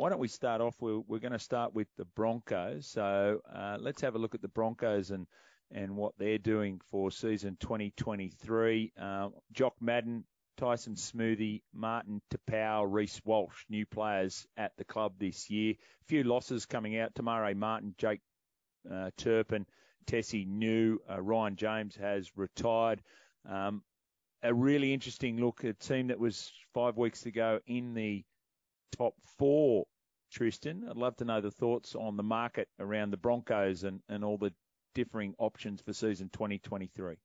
why don't we start off? We're, we're going to start with the Broncos. So uh, let's have a look at the Broncos and and what they're doing for season 2023. Uh, Jock Madden, Tyson Smoothy, Martin Taupau, Reece Walsh, new players at the club this year. A few losses coming out. Te Maire Martin, Jake uh, Turpin, Tesi Niu, uh, Ryan James has retired. Um, a really interesting look. A team that was five weeks ago in the top four. Tristan, I'd love to know the thoughts on the market around the Broncos and, and all the differing options for season 2023.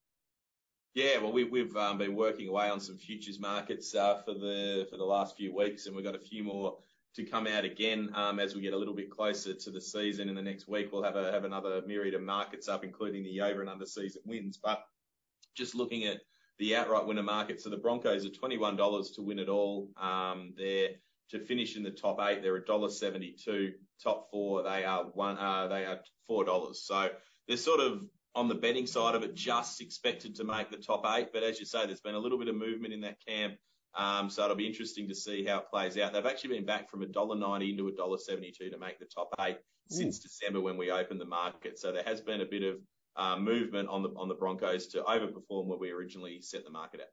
Yeah, well, we, we've um, been working away on some futures markets uh, for the for the last few weeks, and we've got a few more to come out again um, as we get a little bit closer to the season. In the next week, we'll have a have another myriad of markets up, including the over and under season wins. But just looking at the outright winner market. So the Broncos are $21 to win it all. Um, they're to finish in the top eight. They're $1.72. Top four, they are one. Uh, they are four dollars. So they're sort of on the betting side of it, just expected to make the top eight. But as you say, there's been a little bit of movement in that camp. Um, so it'll be interesting to see how it plays out. They've actually been back from $1.90 into $1.72 to make the top eight Ooh. since December when we opened the market. So there has been a bit of uh, movement on the on the Broncos to overperform where we originally set the market at.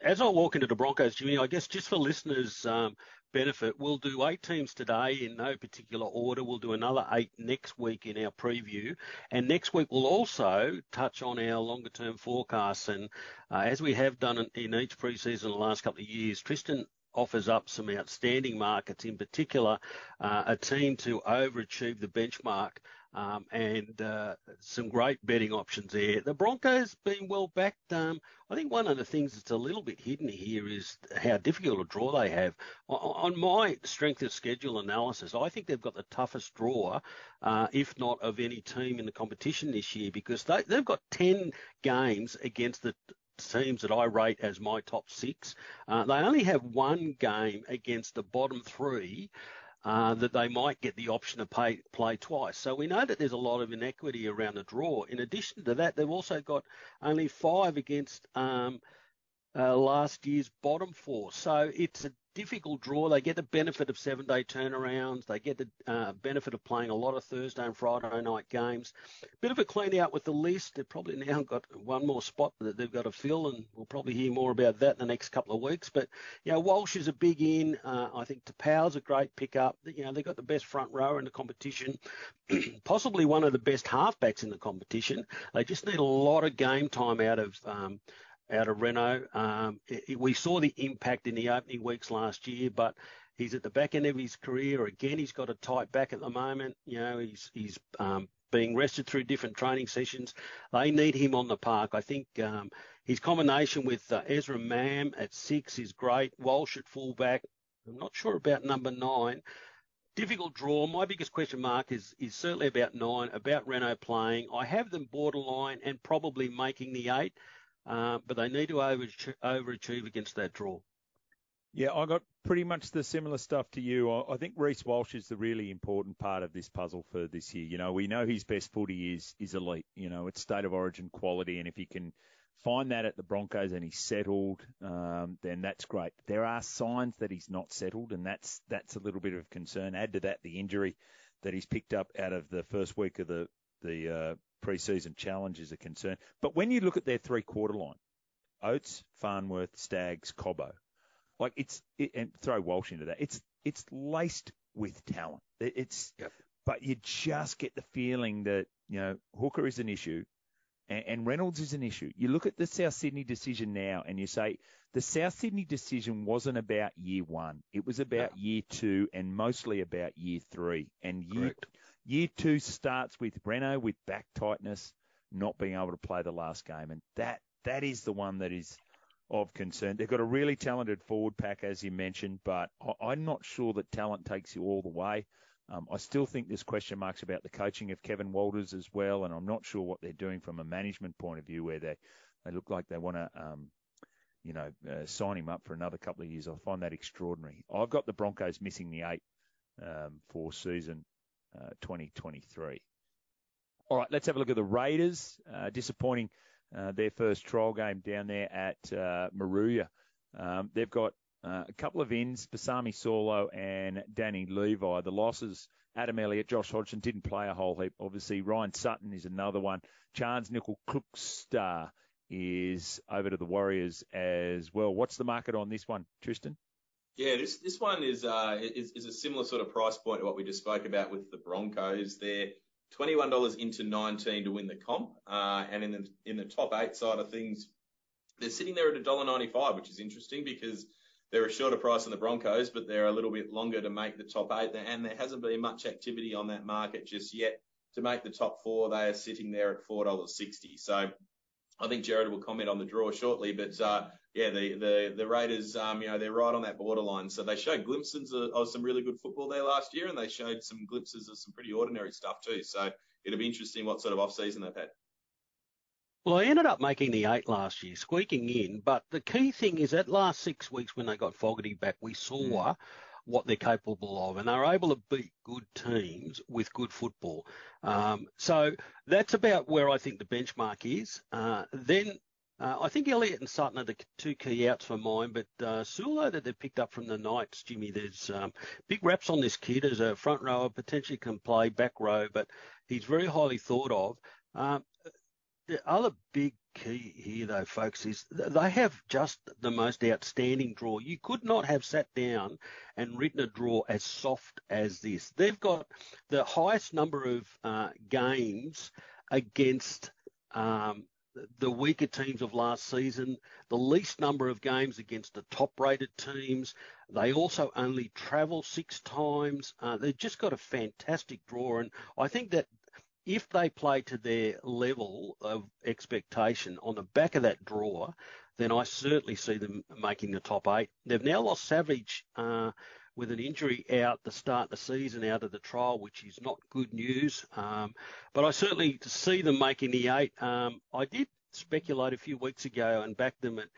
As I walk into the Broncos, Jimmy, I guess just for listeners' um, benefit, we'll do eight teams today in no particular order. We'll do another eight next week in our preview, and next week we'll also touch on our longer-term forecasts. And uh, as we have done in, in each preseason the last couple of years, Tristan offers up some outstanding markets, in particular, uh, a team to overachieve the benchmark um, and uh, some great betting options there. The Broncos being well backed. Um, I think one of the things that's a little bit hidden here is how difficult a draw they have. On my strength of schedule analysis, I think they've got the toughest draw, uh, if not of any team in the competition this year, because they, they've got 10 games against the teams that I rate as my top six. Uh, they only have one game against the bottom three uh, that they might get the option to pay, play twice. So we know that there's a lot of inequity around the draw. In addition to that, they've also got only five against um, uh, last year's bottom four. So it's a difficult draw. They get the benefit of seven day turnarounds. They get the uh, benefit of playing a lot of Thursday and Friday night games. Bit of a clean out with the list. They've probably now got one more spot that they've got to fill, and we'll probably hear more about that in the next couple of weeks. But, you know, Walsh is a big in. Uh, I think Taupau's a great pickup. You know, they've got the best front rower in the competition, possibly one of the best halfbacks in the competition. They just need a lot of game time out of um, out of Reynolds. Um, it, we saw the impact in the opening weeks last year, but he's at the back end of his career. Again, he's got a tight back at the moment. You know, he's he's um, being rested through different training sessions. They need him on the park. I think um, his combination with uh, Ezra Mam at six is great. Walsh at fullback. I'm not sure about number nine. Difficult draw. My biggest question mark is is certainly about nine, about Reynolds playing. I have them borderline and probably making the eight. Uh, but they need to overachieve against that draw. Yeah, I got pretty much the similar stuff to you. I think Reece Walsh is the really important part of this puzzle for this year. You know, we know his best footy is is elite. You know, it's state of origin quality, and if he can find that at the Broncos and he's settled, um, then that's great. There are signs that he's not settled, and that's that's a little bit of concern. Add to that the injury that he's picked up out of the first week of the the uh, preseason challenge is a concern. But when you look at their three quarter line, Oates, Farnworth, Staggs, Cobbo, like it's it, and throw Walsh into that. It's it's laced with talent. It's yep. but you just get the feeling that you know Hooker is an issue, and, and Reynolds is an issue. You look at the South Sydney decision now, and you say the South Sydney decision wasn't about year one. It was about year two, and mostly about year three. And year Correct. Year two starts with Reynolds with back tightness, not being able to play the last game, and that that is the one that is of concern. They've got a really talented forward pack, as you mentioned, but I'm not sure that talent takes you all the way. Um, I still think there's question marks about the coaching of Kevin Walters as well, and I'm not sure what they're doing from a management point of view, where they they look like they want to, um, you know, uh, sign him up for another couple of years. I find that extraordinary. I've got the Broncos missing the eight um, for season 2023. All right, let's have a look at the Raiders. Uh, disappointing uh, their first trial game down there at uh, Moruya. Um, they've got Uh, a couple of ins, Pasami Saulo and Danny Levi. The losses, Adam Elliott, Josh Hodgson didn't play a whole heap. Obviously, Ryan Sutton is another one. Charnze Nicoll-Klokstad is over to the Warriors as well. What's the market on this one, Tristan? Yeah, this this one is uh is, is a similar sort of price point to what we just spoke about with the Broncos. They're twenty one dollars into nineteen to win the comp, uh, and in the in the top eight side of things, they're sitting there at $1.95, which is interesting because they're a shorter price than the Broncos, but they're a little bit longer to make the top eight, and there hasn't been much activity on that market just yet. To make the top four, they are sitting there at $4.60. So I think Jared will comment on the draw shortly, but uh, yeah, the the the Raiders, um, you know, they're right on that borderline. So they showed glimpses of, of, some really good football there last year, and they showed some glimpses of some pretty ordinary stuff too. So it'll be interesting what sort of off season they've had. Well, I ended up making the eight last year, squeaking in. But the key thing is that last six weeks when they got Fogarty back, we saw mm. what they're capable of, and they're able to beat good teams with good football. Um, so that's about where I think the benchmark is. Uh, then uh, I think Elliott and Sutton are the two key outs for mine, but uh, Saulo that they've picked up from the Knights, Jimmy, there's um, big raps on this kid as a front rower, potentially can play back row, but he's very highly thought of. Um, the other big key here, though, folks, is they have just the most outstanding draw. You could not have sat down and written a draw as soft as this. They've got the highest number of uh, games against um, the weaker teams of last season, the least number of games against the top rated teams. They also only travel six times. Uh, they've just got a fantastic draw. And I think that if they play to their level of expectation on the back of that draw, then I certainly see them making the top eight. They've now lost Savage uh, with an injury out the start of the season, out of the trial, which is not good news. Um, but I certainly see them making the eight. Um, I did speculate a few weeks ago and back them at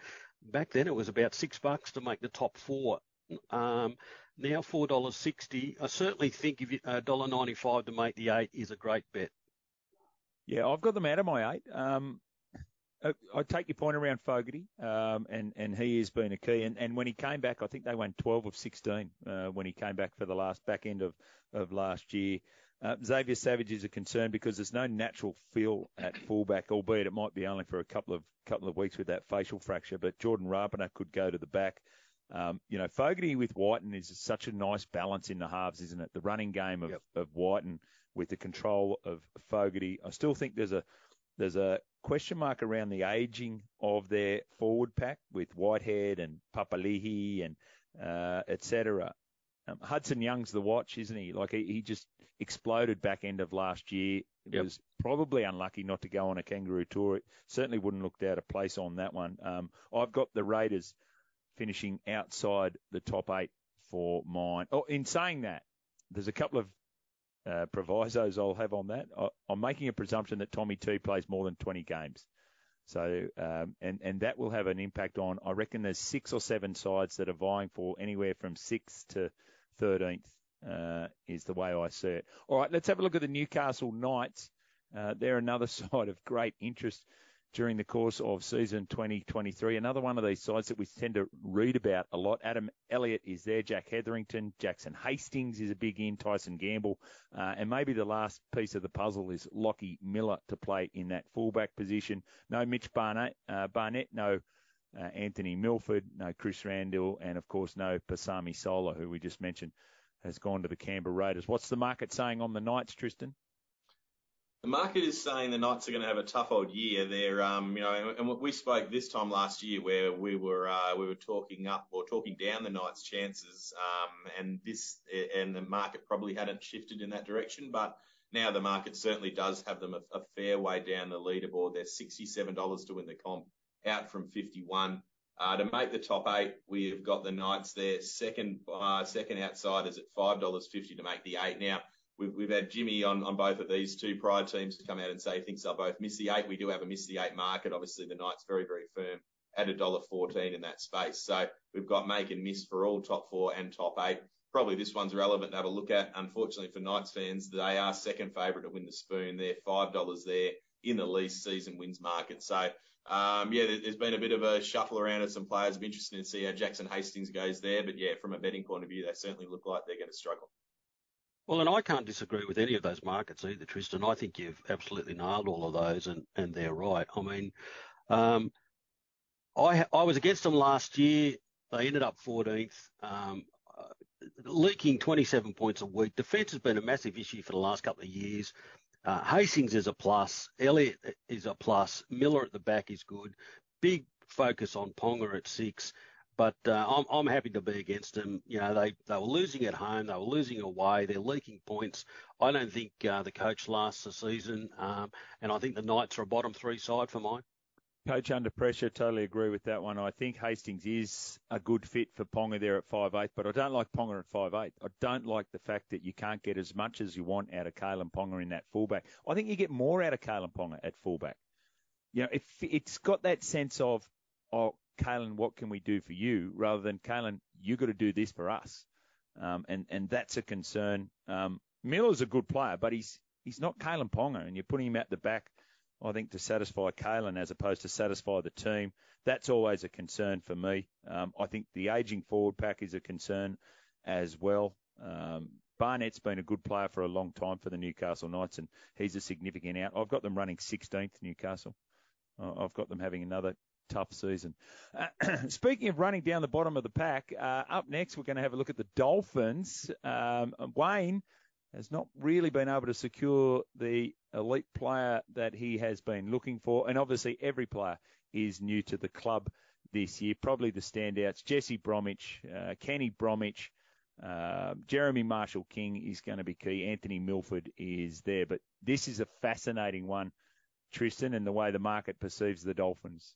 back then it was about six bucks to make the top four. Um, now four dollars sixty. I certainly think if a dollar ninety five to make the eight is a great bet. Yeah, I've got them out of my eight. Um, I take your point around Fogarty, um, and and he has been a key. And, and when he came back, I think they won 12 of 16 uh, when he came back for the last back end of of last year. Uh, Xavier Savage is a concern because there's no natural feel at fullback, albeit it might be only for a couple of couple of weeks with that facial fracture. But Jordan Rapana could go to the back. Um, you know, Fogarty with Wighton is such a nice balance in the halves, isn't it? The running game of, yep. of Wighton with the control of Fogarty. I still think there's a there's a question mark around the aging of their forward pack with Whitehead and Papalii and uh, etc. Um, Hudson Young's the watch, isn't he? Like he, he just exploded back end of last year. Yep. Was probably unlucky not to go on a kangaroo tour. It certainly wouldn't looked out of place on that one. Um, I've got the Raiders finishing outside the top eight for mine. Oh, in saying that, there's a couple of uh, provisos I'll have on that. I, am making a presumption that Tommy T plays more than 20 games. So, um, and, and that will have an impact on, I reckon there's six or seven sides that are vying for anywhere from sixth to 13th, uh, is the way I see it. All right, let's have a look at the Newcastle Knights. Uh, they're another side of great interest during the course of season 2023. Another one of these sides that we tend to read about a lot. Adam Elliott is there, Jack Hetherington, Jackson Hastings is a big in, Tyson Gamble, uh, and maybe the last piece of the puzzle is Lockie Miller to play in that fullback position. No Mitch Barnett, uh, Barnett no uh, Anthony Milford, no Chris Randall, and of course no Pasami Saulo, who we just mentioned has gone to the Canberra Raiders. What's the market saying on the Knights, Tristan? The market is saying the Knights are going to have a tough old year. They're, um, you know, and we spoke this time last year where we were uh, we were talking up or talking down the Knights' chances, um, and this and the market probably hadn't shifted in that direction, but now the market certainly does have them a, a fair way down the leaderboard. They're sixty-seven dollars to win the comp, out from fifty-one. Uh, to make the top eight, we've got the Knights there. Second, uh, second outsiders at five dollars fifty to make the eight. Now We've, had Jimmy on, both of these two prior teams to come out and say he thinks they'll both miss the eight. We do have a miss the eight market. Obviously, the Knights very, very firm at $1.14 in that space. So we've got make and miss for all top four and top eight. Probably this one's relevant to have a look at. Unfortunately for Knights fans, they are second favourite to win the spoon. They're five dollars there in the least season wins market. So um, yeah, there's been a bit of a shuffle around of some players. I'm interested to see how Jackson Hastings goes there. But yeah, from a betting point of view, they certainly look like they're going to struggle. Well, and I can't disagree with any of those markets either, Tristan. I think you've absolutely nailed all of those, and, and they're right. I mean, um, I I was against them last year. They ended up 14th, um, uh, leaking 27 points a week. Defence has been a massive issue for the last couple of years. Uh, Hastings is a plus. Elliott is a plus. Miller at the back is good. Big focus on Ponga at six. But uh, I'm, I'm happy to be against them. You know, they, they were losing at home, they were losing away, they're leaking points. I don't think uh, the coach lasts the season, um, and I think the Knights are a bottom three side for mine. Coach under pressure, totally agree with that one. I think Hastings is a good fit for Ponga there at five eight, but I don't like Ponga at five eight. I don't like the fact that you can't get as much as you want out of Kalyn Ponga in that fullback. I think you get more out of Kalyn Ponga at fullback. You know, if it's got that sense of, oh, Kalyn, what can we do for you, rather than Kalyn, you got to do this for us, um, and and that's a concern. Um, Miller's a good player, but he's he's not Kalyn Ponga, and you're putting him at the back I think, to satisfy Kalyn as opposed to satisfy the team. That's always a concern for me. Um, I think the ageing forward pack is a concern as well. Um, Barnett's been a good player for a long time for the Newcastle Knights, and he's a significant out. I've got them running 16th, Newcastle. Uh, I've got them having another tough season. Uh, speaking of running down the bottom of the pack, uh, up next we're going to have a look at the Dolphins. Um, Wayne has not really been able to secure the elite player that he has been looking for. And obviously, every player is new to the club this year. Probably the standouts Jesse Bromwich, uh, Kenny Bromwich, uh, Jeremy Marshall King is going to be key. Anthony Milford is there. But this is a fascinating one, Tristan, and the way the market perceives the Dolphins.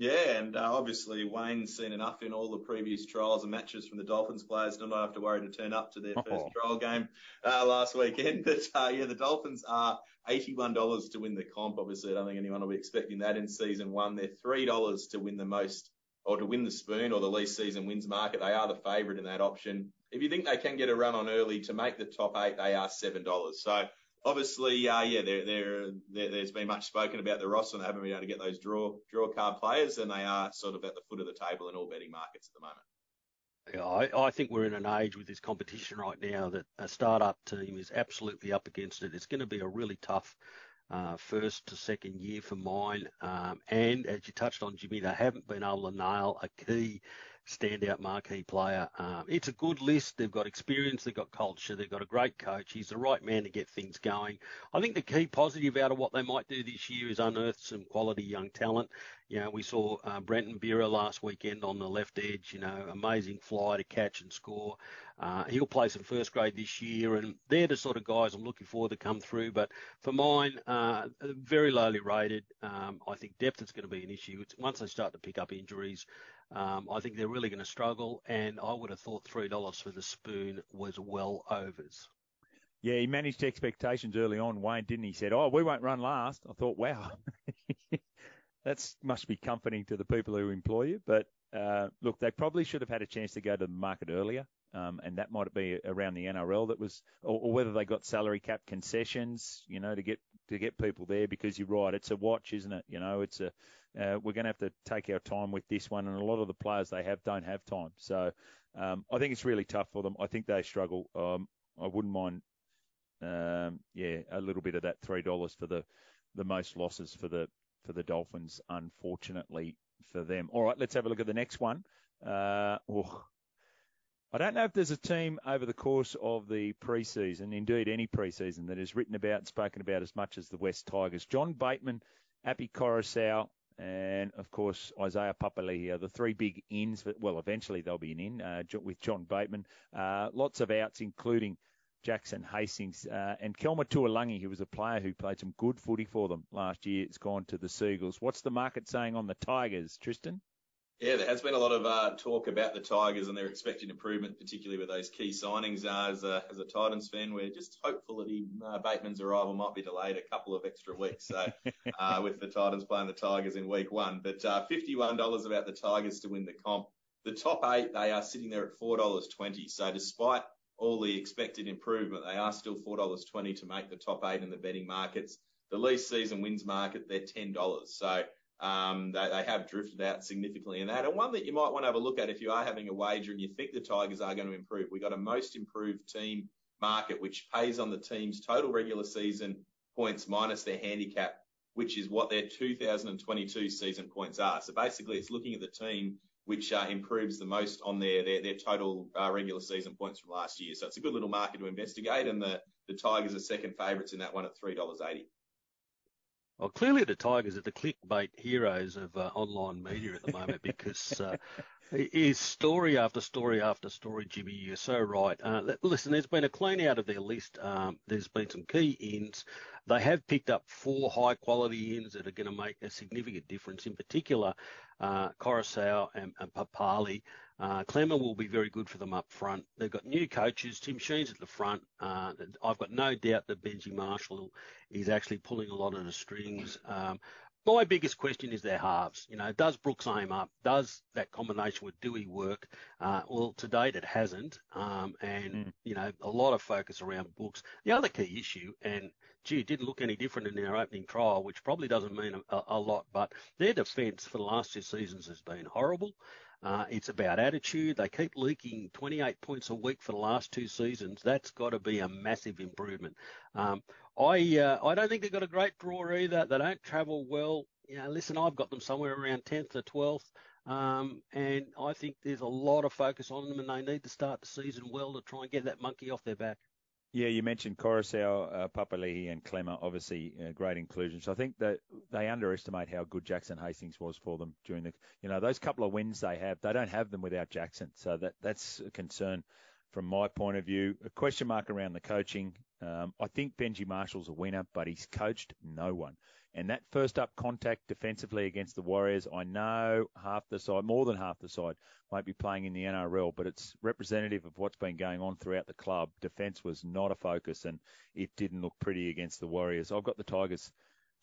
Yeah, and uh, obviously Wayne's seen enough in all the previous trials and matches from the Dolphins players to not have to worry to turn up to their first oh. trial game uh, last weekend. But uh, yeah, the Dolphins are $81 to win the comp. Obviously, I don't think anyone will be expecting that in season one. They're $3 to win the most or to win the spoon or the least season wins market. They are the favourite in that option. If you think they can get a run on early to make the top eight, they are $7. So obviously, uh, yeah, there, there, there's been much spoken about the roster and they haven't been able to get those draw draw card players, and they are sort of at the foot of the table in all betting markets at the moment. Yeah, I, I think we're in an age with this competition right now that a startup team is absolutely up against it. It's going to be a really tough uh, first to second year for mine. Um, and as you touched on, Jimmy, they haven't been able to nail a key standout marquee player. Um, it's a good list. They've got experience, they've got culture, they've got a great coach. He's the right man to get things going. I think the key positive out of what they might do this year is unearth some quality young talent. You know, we saw uh, Brenton Bira last weekend on the left edge, you know, amazing fly to catch and score. Uh, he'll play some first grade this year, and they're the sort of guys I'm looking for to come through. But for mine, uh, very lowly rated. Um, I think depth is going to be an issue. It's, once they start to pick up injuries, um, I think they're really going to struggle, and I would have thought three dollars for the spoon was well overs. Yeah, he managed expectations early on, Wayne, didn't he? said, "Oh, we won't run last." I thought, "Wow, that must be comforting to the people who employ you." But uh, look, they probably should have had a chance to go to the market earlier, um, and that might be around the NRL that was, or, or whether they got salary cap concessions, you know, to get to get people there. Because you're right, it's a watch, isn't it? You know, it's a uh, we're going to have to take our time with this one, and a lot of the players they have don't have time. So um, I think it's really tough for them. I think they struggle. Um, I wouldn't mind, um, yeah, a little bit of that three dollars for the the most losses for the for the Dolphins, unfortunately for them. All right, let's have a look at the next one. Uh, oh, I don't know if there's a team over the course of the preseason, indeed any preseason, that is written about and spoken about as much as the West Tigers. John Bateman, Api Koroisau, and of course Isaiah Papali'i, are the three big ins. Well, eventually they'll be an in uh, with John Bateman. Uh, lots of outs, including Jackson Hastings uh, and Kelma Tuilagi, who was a player who played some good footy for them last year. It's gone to the Seagulls. What's the market saying on the Tigers, Tristan? Yeah, there has been a lot of uh, talk about the Tigers and their expected improvement, particularly with those key signings. Uh, as, a, as a Titans fan, we're just hopeful that he, uh, Bateman's arrival might be delayed a couple of extra weeks. So, uh, with the Titans playing the Tigers in week one, but uh, $51 about the Tigers to win the comp. The top eight, they are sitting there at $4.20. So, despite all the expected improvement, they are still $4.20 to make the top eight in the betting markets. The least season wins market, they're $10. So, they, they have drifted out significantly in that. And one that you might want to have a look at if you are having a wager and you think the Tigers are going to improve. We've got a most improved team market, which pays on the team's total regular season points minus their handicap, which is what their 2022 season points are. So basically, it's looking at the team which uh, improves the most on their their, total uh, regular season points from last year. So it's a good little market to investigate, and the the Tigers are second favourites in that one at three dollars eighty. Well, clearly the Tigers are the clickbait heroes of uh, online media at the moment because uh, is story after story after story, Jimmy. You're so right. Uh, listen, there's been a clean out of their list. Um, there's been some key ins. They have picked up four high quality ins that are going to make a significant difference. In particular, uh, Koroisau and, and Papalii. Uh, Klemmer will be very good for them up front. They've got new coaches. Tim Sheen's at the front. Uh, I've got no doubt that Benji Marshall is actually pulling a lot of the strings. Um, my biggest question is their halves. You know, does Brooks aim up? Does that combination with Doueihi work? Uh, well, to date it hasn't. Um, and, mm. you know, a lot of focus around Brooks. The other key issue, and gee, it didn't look any different in their opening trial, which probably doesn't mean a, a lot, but their defence for the last two seasons has been horrible. Uh, it's about attitude. They keep leaking 28 points a week for the last two seasons. That's got to be a massive improvement. Um, I uh, I don't think they've got a great draw either. They don't travel well. You know, listen, I've got them somewhere around 10th or 12th. Um, and I think there's a lot of focus on them, and they need to start the season well to try and get that monkey off their back. Yeah, you mentioned Koroisau, uh, Papalii, and Klemmer, obviously uh, great. So I think that they underestimate how good Jackson Hastings was for them during the, you know, those couple of wins they have. They don't have them without Jackson, so that that's a concern from my point of view. A question mark around the coaching. Um, I think Benji Marshall's a winner, but he's coached no one. And that first up contact defensively against the Warriors, I know half the side, more than half the side, won't be playing in the NRL, but it's representative of what's been going on throughout the club. Defence was not a focus, and it didn't look pretty against the Warriors. I've got the Tigers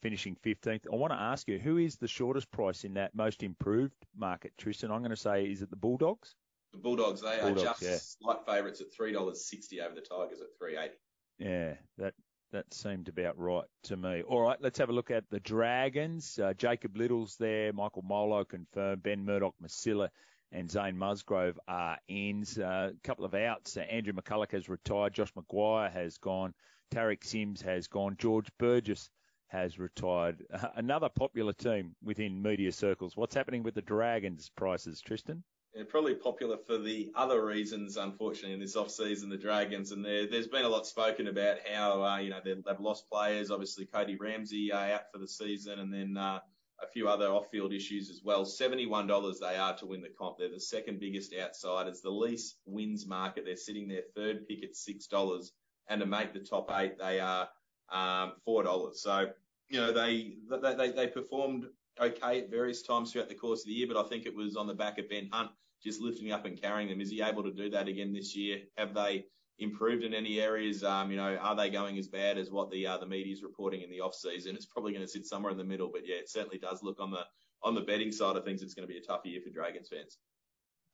finishing 15th. I want to ask you, who is the shortest price in that most improved market, Tristan? I'm going to say, is it the Bulldogs? The Bulldogs, they Bulldogs, are just yeah. slight favourites at $3.60 over the Tigers at 380 Yeah, that that seemed about right to me. All right, let's have a look at the Dragons. Uh, Jacob Liddle's there. Michael Molo confirmed. Ben Murdoch, Masila, and Zane Musgrove are ins. A uh, couple of outs. Uh, Andrew McCullough has retired. Josh McGuire has gone. Tariq Sims has gone. George Burgess has retired. Another popular team within media circles. What's happening with the Dragons prices, Tristan? Probably popular for the other reasons, unfortunately, in this off-season, the Dragons. And there, has been a lot spoken about how, uh, you know, they've lost players. Obviously, Cody Ramsey uh, out for the season, and then uh, a few other off-field issues as well. $71 they are to win the comp. They're the second biggest outsiders. The least wins market, they're sitting there third pick at $6. And to make the top eight, they are um, $4. So, you know, they, they, they performed okay at various times throughout the course of the year, but I think it was on the back of Ben Hunt just lifting up and carrying them. Is he able to do that again this year? Have they improved in any areas? Um, you know, are they going as bad as what the uh, the media is reporting in the off season? It's probably going to sit somewhere in the middle, but yeah, it certainly does look on the on the betting side of things. It's going to be a tough year for Dragons fans.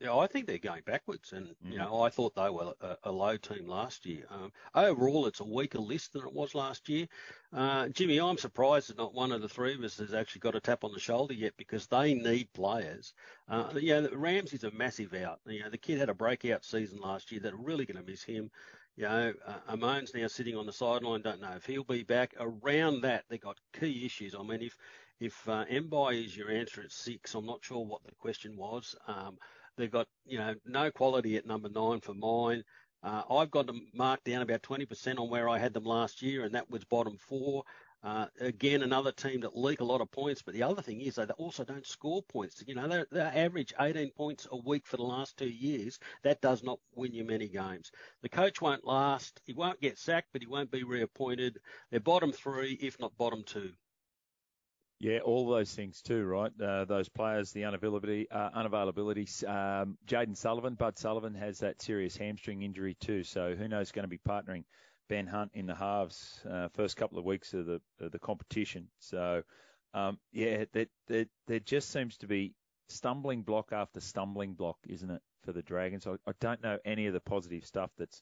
Yeah, I think they're going backwards, and mm. you know I thought they were a, a low team last year. Um, overall, it's a weaker list than it was last year. Uh, Jimmy, I'm surprised that not one of the three of us has actually got a tap on the shoulder yet because they need players. Uh, you know, Ramsey's a massive out. You know, the kid had a breakout season last year. They're really going to miss him. You know, uh, Amone's now sitting on the sideline. Don't know if he'll be back. Around that, they got key issues. I mean, if if uh, Mbai is your answer at six, I'm not sure what the question was. Um, They've got, you know, no quality at number nine for mine. Uh, I've got them marked down about 20% on where I had them last year, and that was bottom four. Uh, again, another team that leak a lot of points, but the other thing is they also don't score points. You know, they, they average 18 points a week for the last two years. That does not win you many games. The coach won't last. He won't get sacked, but he won't be reappointed. They're bottom three, if not bottom two. Yeah, all those things too, right? Uh, those players, the unavailability, uh. Um, Jayden Sullivan, Bud Sullivan has that serious hamstring injury too, so who knows going to be partnering Ben Hunt in the halves uh, first couple of weeks of the of the competition. So um, yeah, that there just seems to be stumbling block after stumbling block, isn't it, for the Dragons? I, I don't know any of the positive stuff that's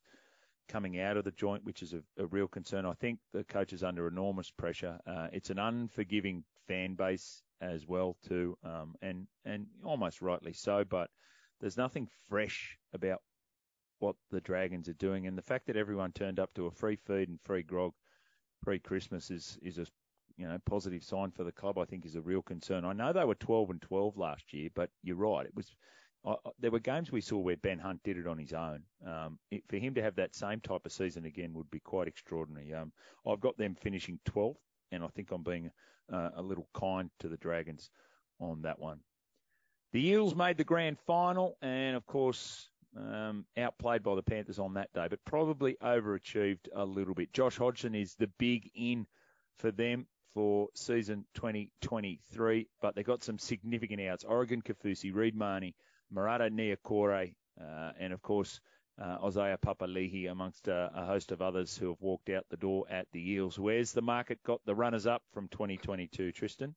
coming out of the joint, which is a, a real concern. I think the coach is under enormous pressure. Uh, it's an unforgiving fan base as well too, um, and and almost rightly so. But there's nothing fresh about what the Dragons are doing, and the fact that everyone turned up to a free feed and free grog pre-Christmas is is a you know positive sign for the club. I think is a real concern. I know they were 12 and 12 last year, but you're right. It was I, there were games we saw where Ben Hunt did it on his own. Um, it, for him to have that same type of season again would be quite extraordinary. Um, I've got them finishing 12th, and I think I'm being uh, a little kind to the Dragons on that one. The Eels made the grand final, and of course, um, outplayed by the Panthers on that day, but probably overachieved a little bit. Josh Hodgson is the big in for them for season 2023, but they got some significant outs. Oregon Kaufusi, Reed Mahoney, Marata Niukore, uh, and of course, uh, Isaiah Papali'i, amongst a, a, host of others who have walked out the door at the Eels. Where's the market got the runners up from 2022, Tristan?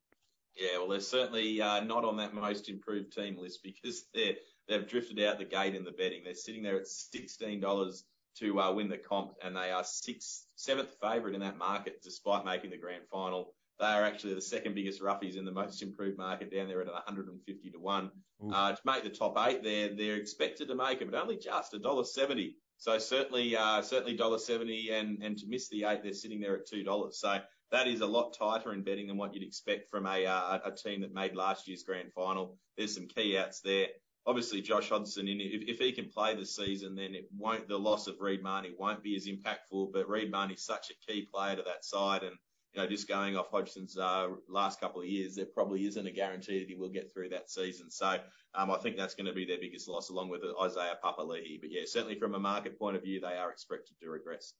Yeah, well, they're certainly uh, not on that most improved team list because they're they've drifted out the gate in the betting. They're sitting there at sixteen dollars to uh, win the comp, and they are sixth, seventh favourite in that market, despite making the grand final. They are actually the second biggest roughies in the most improved market down there at 150 to one. Uh, to make the top eight, they're they're expected to make it, but only just a dollar seventy. So certainly, uh, certainly dollar seventy, and and to miss the eight, they're sitting there at two dollars. So that is a lot tighter in betting than what you'd expect from a uh, a team that made last year's grand final. There's some key outs there. Obviously, Josh Hodgson, if, if he can play this season, then it won't the loss of Reed Mahoney won't be as impactful. But Reed Mahoney's such a key player to that side, and you know, just going off Hodgson's uh, last couple of years, there probably isn't a guarantee that he will get through that season. So um, I think that's going to be their biggest loss, along with Isaiah Papali'i. But yeah, certainly from a market point of view, they are expected to regress.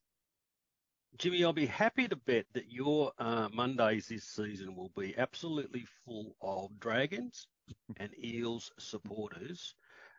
Jimmy, I'll be happy to bet that your uh, Mondays this season will be absolutely full of Dragons and Eels supporters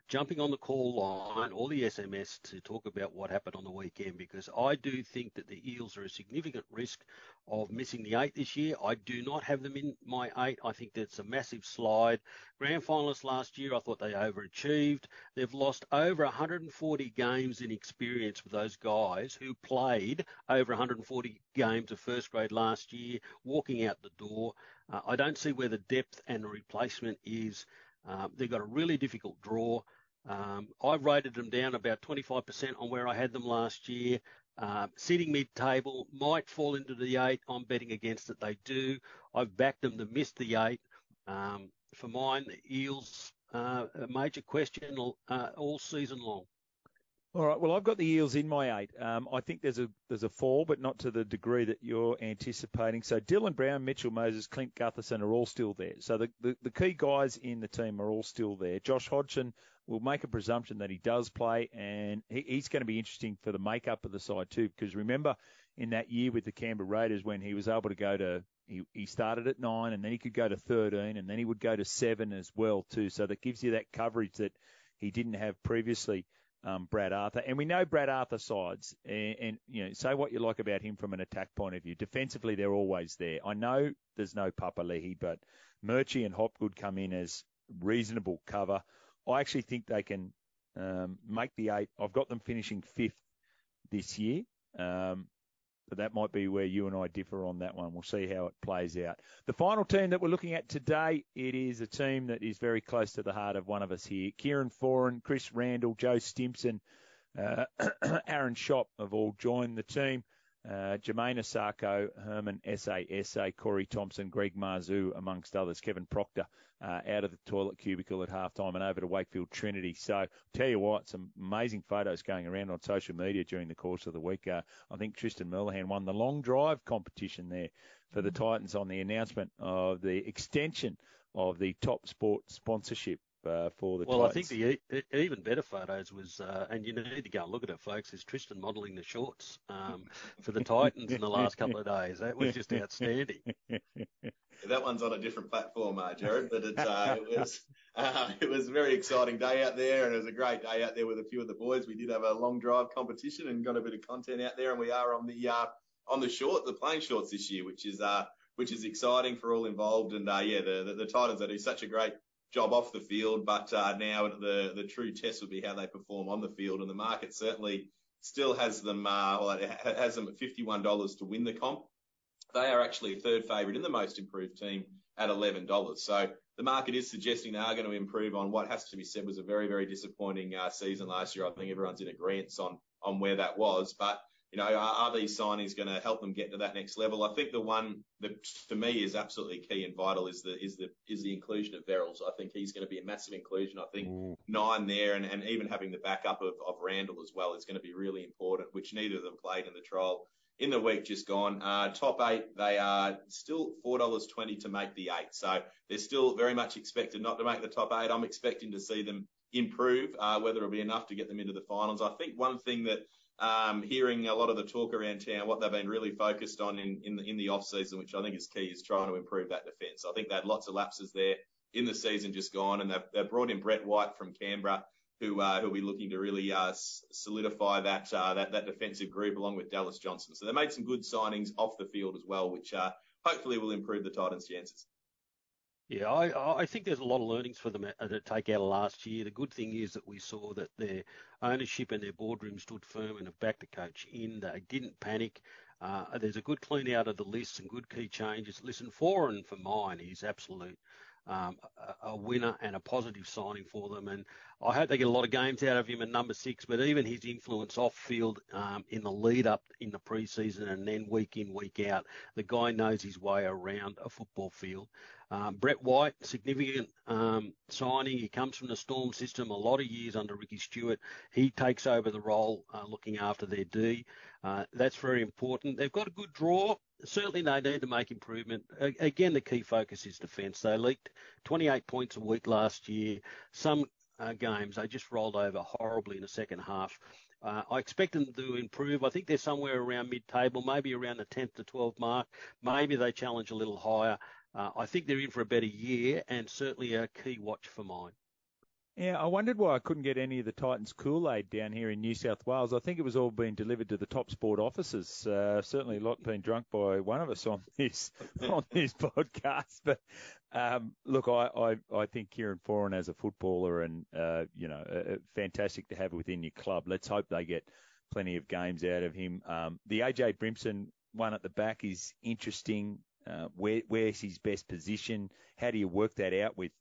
jumping on the call line or the SMS to talk about what happened on the weekend because I do think that the Eels are a significant risk of missing the eight this year. I do not have them in my eight. I think that's a massive slide. Grand finalists last year, I thought they overachieved. They've lost over 140 games in experience with those guys who played over 140 games of first grade last year, walking out the door. Uh, I don't see where the depth and replacement is. Uh, they've got a really difficult draw. Um, I've rated them down about 25% on where I had them last year. Uh, sitting mid-table might fall into the eight. I'm betting against it. They do. I've backed them to miss the eight. Um, for mine, Eels, uh, a major question uh, all season long. All right. Well, I've got the Eels in my eight. Um, I think there's a there's a fall, but not to the degree that you're anticipating. So Dylan Brown, Mitchell Moses, Clint Gutherson are all still there. So the, the, the key guys in the team are all still there. Josh Hodgson will make a presumption that he does play, and he, he's going to be interesting for the makeup of the side too. Because remember, in that year with the Canberra Raiders, when he was able to go to he, he started at nine, and then he could go to 13, and then he would go to seven as well too. So that gives you that coverage that he didn't have previously um, Brad Arthur. And we know Brad Arthur sides, and, and, you know, say what you like about him from an attack point of view. Defensively, they're always there. I know there's no Papali'i, but Murchie and Hopgood come in as reasonable cover. I actually think they can um, make the eight. I've got them finishing fifth this year. Um, but that might be where you and I differ on that one. We'll see how it plays out. The final team that we're looking at today, it is a team that is very close to the heart of one of us here. Kieran Foran, Chris Randall, Joe Stimson, uh, Aaron Schoupp have all joined the team. Uh, Jamayne Isaako, Herman SASA, Corey Thompson, Greg Marzhew, amongst others. Kevin Proctor uh, out of the toilet cubicle at halftime and over to Wakefield Trinity. So, tell you what, some amazing photos going around on social media during the course of the week. Uh, I think Tristan Merlehan won the long drive competition there for the Titans on the announcement of the extension of the top sport sponsorship uh, for the well, Titans. I think the even better photos was, uh, and you need to go and look at it, folks. Is Tristan modelling the shorts um, for the Titans in the last couple of days? That was just outstanding. that one's on a different platform, uh, Jared, but it, uh, it was uh, it was a very exciting day out there, and it was a great day out there with a few of the boys. We did have a long drive competition and got a bit of content out there, and we are on the uh, on the short, the playing shorts this year, which is which is exciting for all involved. And yeah, the, the the Titans they do such a great job off the field, but uh, now the the true test will be how they perform on the field, and the market certainly still has them, uh, well, it has them at $51 to win the comp. They are actually a third favourite in the most improved team at $11. So the market is suggesting they are going to improve on what has to be said was a very, very disappointing uh, season last year. I think everyone's in agreement on, on where that was. But you know, are, are these signings going to help them get to that next level? I think the one that to me is absolutely key and vital is the is the is the inclusion of Verrills. I think he's going to be a massive inclusion. I think mm. nine there and, and even having the backup of, of Randall as well is going to be really important, which neither of them played in the trial in the week just gone. Uh, top eight, they are still $4.20 to make the eight. So they're still very much expected not to make the top eight. I'm expecting to see them improve, uh, whether it'll be enough to get them into the finals. I think one thing that hearing a lot of the talk around town, what they've been really focused on in, the, in the off season, which I think is key, is trying to improve that defence. I think they had lots of lapses there in the season just gone, and they've, brought in Brett White from Canberra, who uh, who'll be looking to really uh, solidify that uh, that defensive group along with Dallas Johnson. So they made some good signings off the field as well, which hopefully will improve the Titans' chances. Yeah, I, I think there's a lot of learnings for them uh, to take out of last year. The good thing is that we saw that their ownership and their boardroom stood firm and have backed the coach in. They didn't panic. Uh, there's a good clean out of the list and good key changes. Listen, Foran for mine is absolute um, a, a, winner and a positive signing for them. And I hope they get a lot of games out of him at number six. But even his influence off field um, in the lead up in the preseason and then week in week out, the guy knows his way around a football field. Um, Brett White, significant um, signing. He comes from the Storm system, a lot of years under Ricky Stuart. He takes over the role uh, looking after their D. Uh, that's very important. They've got a good draw. Certainly, they need to make improvement. Again, the key focus is defence. They leaked 28 points a week last year. Some uh, games they just rolled over horribly in the second half. Uh, I expect them to improve. I think they're somewhere around mid-table, maybe around the 10th to 12th mark. Maybe they challenge a little higher. Uh, I think they're in for a better year and certainly a key watch for mine. Yeah, I wondered why I couldn't get any of the Titans Kool-Aid down here in New South Wales. I think it was all being delivered to the top sport offices. Uh, certainly a lot being drunk by one of us on this on this podcast. But um, look, I, I, I think Kieran Foran as a footballer and uh, you know uh, fantastic to have within your club. Let's hope they get plenty of games out of him. Um, the AJ Brimson one at the back is interesting. Uh, where, where's his best position? How do you work that out with,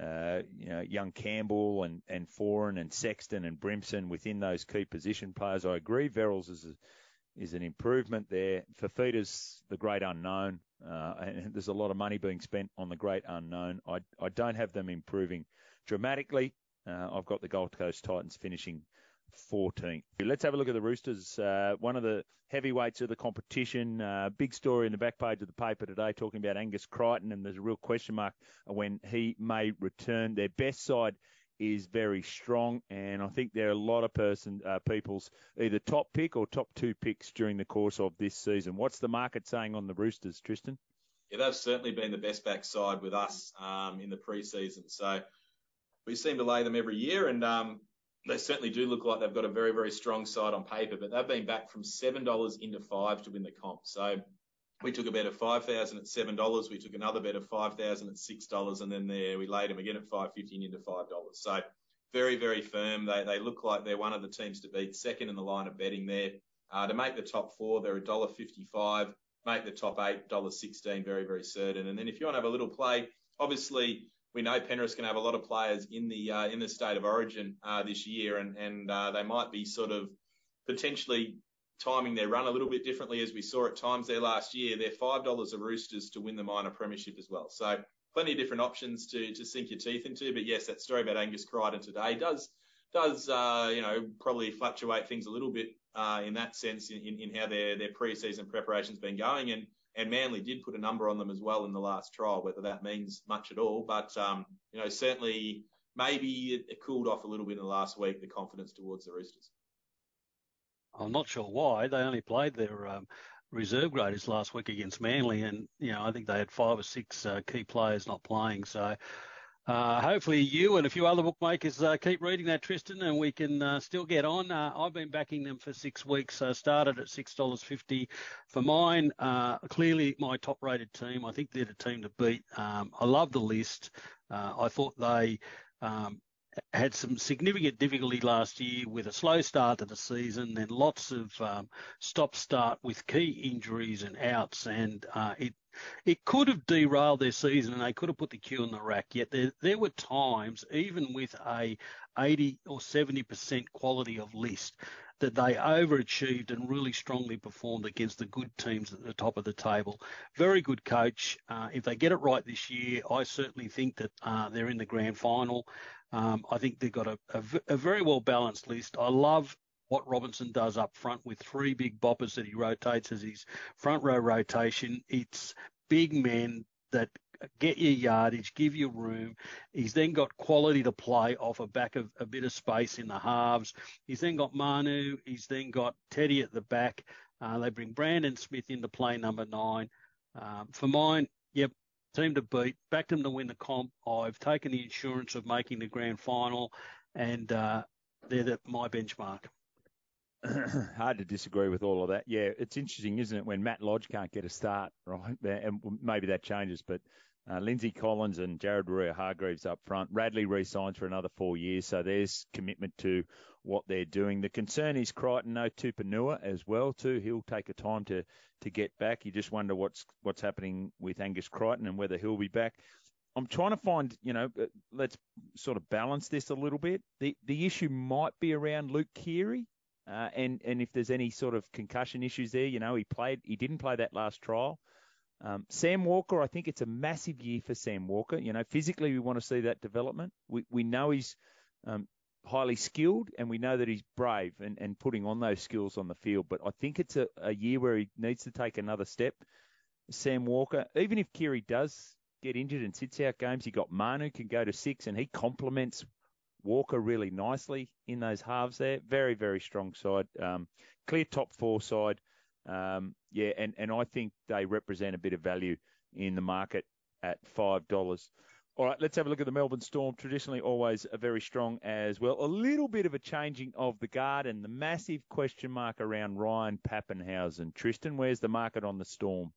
uh, you know, young Campbell and, and Foran and Sexton and Brimson within those key position players? I agree. Verrills is a, is an improvement there. Fifita's the great unknown, uh, and there's a lot of money being spent on the great unknown. I, I don't have them improving dramatically. Uh, I've got the Gold Coast Titans finishing 14th. Let's have a look at the Roosters. Uh, one of the heavyweights of the competition. Uh, big story in the back page of the paper today talking about Angus Crichton, and there's a real question mark when he may return. Their best side is very strong, and I think there are a lot of person uh, people's either top pick or top two picks during the course of this season. What's the market saying on the Roosters, Tristan? Yeah, they've certainly been the best backside with us um, in the preseason. So we seem to lay them every year, and um, they certainly do look like they've got a very, very strong side on paper, but they've been back from $7 into 5 to win the comp. So we took a bet of 5,000 at $7. We took another bet of 5,000 at $6, and then there we laid them again at 550 into $5. So very, very firm. They, they look like they're one of the teams to beat, second in the line of betting there. Uh, to make the top four, they're $1.55. Make the top eight, $1.16, very, very certain. And then if you want to have a little play, obviously we know Penrith's going to have a lot of players in the uh, in the state of origin uh, this year, and and uh, they might be sort of potentially timing their run a little bit differently as we saw at times there last year. They're five dollars a Roosters to win the minor premiership as well. So plenty of different options to to sink your teeth into. But yes, that story about Angus Crichton today does does uh, you know probably fluctuate things a little bit uh, in that sense in, in, in how their their preseason preparation's been going and and Manly did put a number on them as well in the last trial, whether that means much at all. But, um, you know, certainly maybe it, cooled off a little bit in the last week, the confidence towards the Roosters. I'm not sure why. They only played their um, reserve graders last week against Manly, and you know I think they had five or six uh, key players not playing. So uh, hopefully you and a few other bookmakers uh, keep reading that, Tristan, and we can uh, still get on. Uh, I've been backing them for six weeks. Uh, started at six dollars fifty for mine. Uh, clearly, my top-rated team. I think they're the team to beat. Um, I love the list. I thought they um, had some significant difficulty last year with a slow start to the season, then lots of um, stop-start with key injuries and outs, and uh, it it could have derailed their season, and they could have put the cue in the rack. Yet there there were times, even with a 80 or 70 percent quality of list, that they overachieved and really strongly performed against the good teams at the top of the table. Very good coach. Uh, if they get it right this year, I certainly think that uh, they're in the grand final. Um, I think they've got a, a, a very well balanced list. I love what Robinson does up front with three big boppers that he rotates as his front row rotation. It's big men that get your yardage, give you room. He's then got quality to play off a back of a bit of space in the halves. He's then got Manu. He's then got Teddy at the back. Uh, they bring Brandon Smith into play number nine. Um, for mine, yep, team to beat. Backed them to win the comp. I've taken the insurance of making the grand final, and uh, they're the, my benchmark. hard to disagree with all of that. Yeah, it's interesting, isn't it, when Matt Lodge can't get a start, right? And maybe that changes, but uh, Lindsay Collins and Jared Waerea-Hargreaves up front. Radley re-signs for another four years, so there's commitment to what they're doing. The concern is Crichton, no Tupouniua as well too. He'll take a time to to get back. You just wonder what's what's happening with Angus Crichton and whether he'll be back. I'm trying to find, you know, uh, let's sort of balance this a little bit. The the issue might be around Luke Keary uh, and and if there's any sort of concussion issues there, you know, he played, he didn't play that last trial. Um, Sam Walker, I think it's a massive year for Sam Walker. You know, physically we want to see that development. We we know he's um, highly skilled, and we know that he's brave and, and putting on those skills on the field. But I think it's a, a year where he needs to take another step. Sam Walker, even if Keary does get injured and sits out games, he got Manu can go to six, and he complements Walker really nicely in those halves there. Very, very strong side. Um, clear top four side. Um, yeah, and, and I think they represent a bit of value in the market at $5. All right, let's have a look at the Melbourne Storm. Traditionally, always a very strong as well. A little bit of a changing of the guard and the massive question mark around Ryan Papenhuyzen. Tristan, where's the market on the Storm?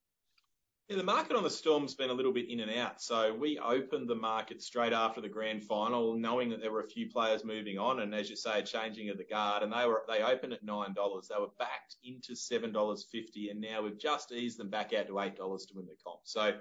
Yeah, the market on the Storm's been a little bit in and out. So we opened the market straight after the grand final, knowing that there were a few players moving on, and as you say, changing of the guard. And they were they opened at nine dollars. They were backed into seven dollars fifty, and now we've just eased them back out to eight dollars to win the comp. So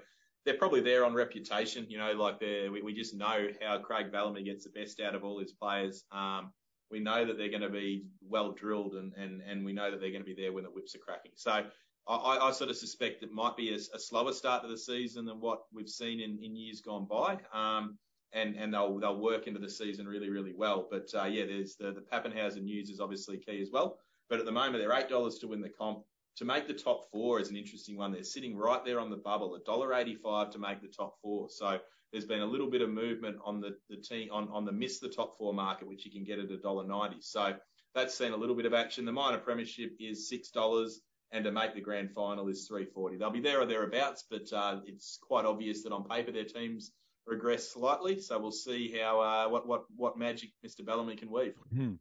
they're probably there on reputation. You know, like we, we just know how Craig Bellamy gets the best out of all his players. Um, we know that they're going to be well drilled, and and and we know that they're going to be there when the whips are cracking. So I, sort of suspect it might be a, slower start to the season than what we've seen in, years gone by. Um, and, they'll, they'll work into the season really, really well. But, uh, yeah, there's the, Papenhuyzen news is obviously key as well. But at the moment, they're $8 to win the comp. To make the top four is an interesting one. They're sitting right there on the bubble, $1.85 to make the top four. So there's been a little bit of movement on the, team, on, on the miss the top four market, which you can get at $1.90. So that's seen a little bit of action. The minor premiership is $6 and to make the grand final is 340. They'll be there or thereabouts, but uh, it's quite obvious that on paper their teams regress slightly. So we'll see how uh, what what what magic Mr. Bellamy can weave. Hmm.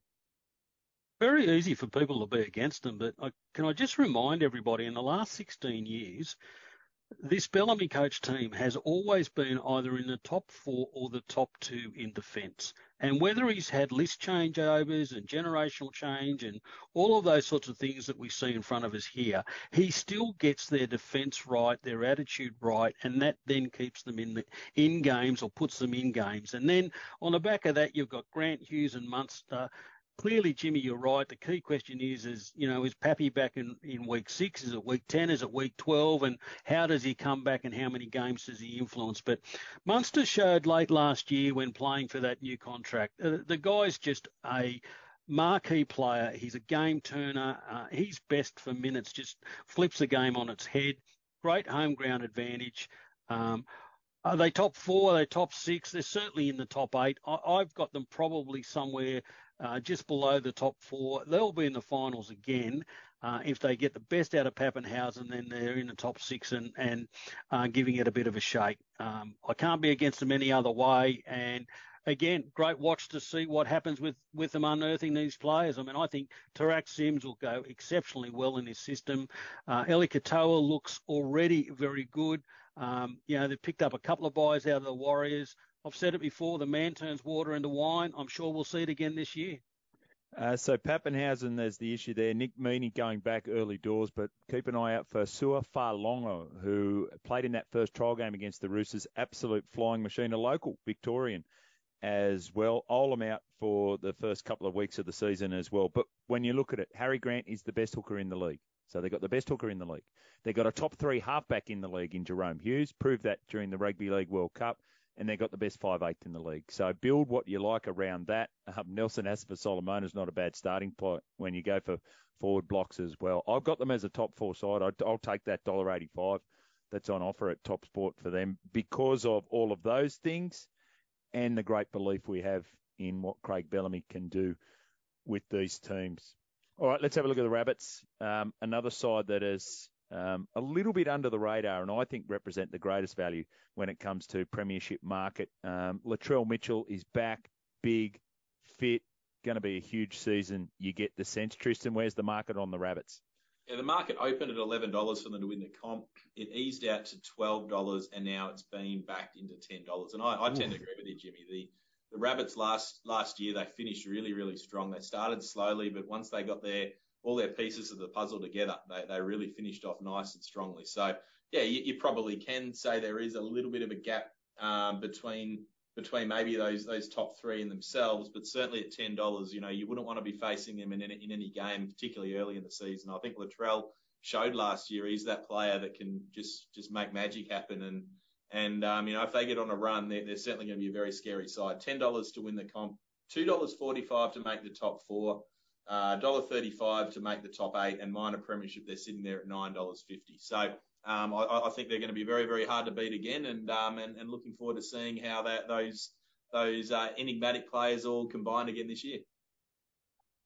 Very easy for people to be against them, but I, can I just remind everybody in the last 16 years, this Bellamy coach team has always been either in the top four or the top two in defence. And whether he's had list changeovers and generational change and all of those sorts of things that we see in front of us here, he still gets their defence right, their attitude right, and that then keeps them in the in games or puts them in games. And then on the back of that, you've got Grant Hughes and Munster clearly, Jimmy, you're right. The key question is, is you know, is Pappy back in, in week six? Is it week ten? Is it week twelve? And how does he come back? And how many games does he influence? But Munster showed late last year when playing for that new contract. Uh, the guy's just a marquee player. He's a game turner. Uh, he's best for minutes. Just flips the game on its head. Great home ground advantage. Um, are they top four? Are they top six? They're certainly in the top eight. I, have got them probably somewhere uh, just below the top four. They'll be in the finals again. Uh, if they get the best out of Papenhuyzen, then they're in the top six and, and uh, giving it a bit of a shake. Um, I can't be against them any other way. And again, great watch to see what happens with, with them unearthing these players. I mean, I think Tariq Sims will go exceptionally well in this system. Uh, Eli Katoa looks already very good. Um, you know, they've picked up a couple of buys out of the Warriors. I've said it before, the man turns water into wine. I'm sure we'll see it again this year. Uh, so Papenhuyzen, there's the issue there. Nick Meaney going back early doors, but keep an eye out for Sua Fa'alogo, who played in that first trial game against the Roosters. Absolute flying machine, a local Victorian as well. Olam out for the first couple of weeks of the season as well. But when you look at it, Harry Grant is the best hooker in the league. So they've got the best hooker in the league. They've got a top three halfback in the league in Jahrome Hughes, proved that during the Rugby League World Cup and they've got the best five eighth in the league. So build what you like around that. Um, Nelson Asofa Solomon is not a bad starting point when you go for forward blocks as well. I've got them as a top four side. I'll, I'll take that dollar eighty five that's on offer at Top Sport for them because of all of those things and the great belief we have in what Craig Bellamy can do with these teams. All right, let's have a look at the Rabbits. Um, another side that is um, a little bit under the radar, and I think represent the greatest value when it comes to Premiership market. Um, Latrell Mitchell is back, big, fit, going to be a huge season. You get the sense. Tristan, where's the market on the Rabbits? Yeah, the market opened at eleven dollars for them to win the comp. It eased out to twelve dollars, and now it's been backed into ten dollars. And I, I tend to agree with you, Jimmy. The the Rabbits last last year they finished really really strong. They started slowly, but once they got their all their pieces of the puzzle together. They, they really finished off nice and strongly. So yeah, you, you probably can say there is a little bit of a gap um, between between maybe those those top three in themselves, but certainly at ten dollars, you know, you wouldn't want to be facing them in any, in any game, particularly early in the season. I think Latrell showed last year he's that player that can just just make magic happen and. And um, you know, if they get on a run, they're, they're certainly going to be a very scary side. Ten dollars to win the comp, two dollars forty-five to make the top four. Uh, $1.35 to make the top eight, and minor premiership, they're sitting there at $9.50. So um, I, I, think they're going to be very, very hard to beat again, and um, and, and, looking forward to seeing how that those those uh, enigmatic players all combine again this year.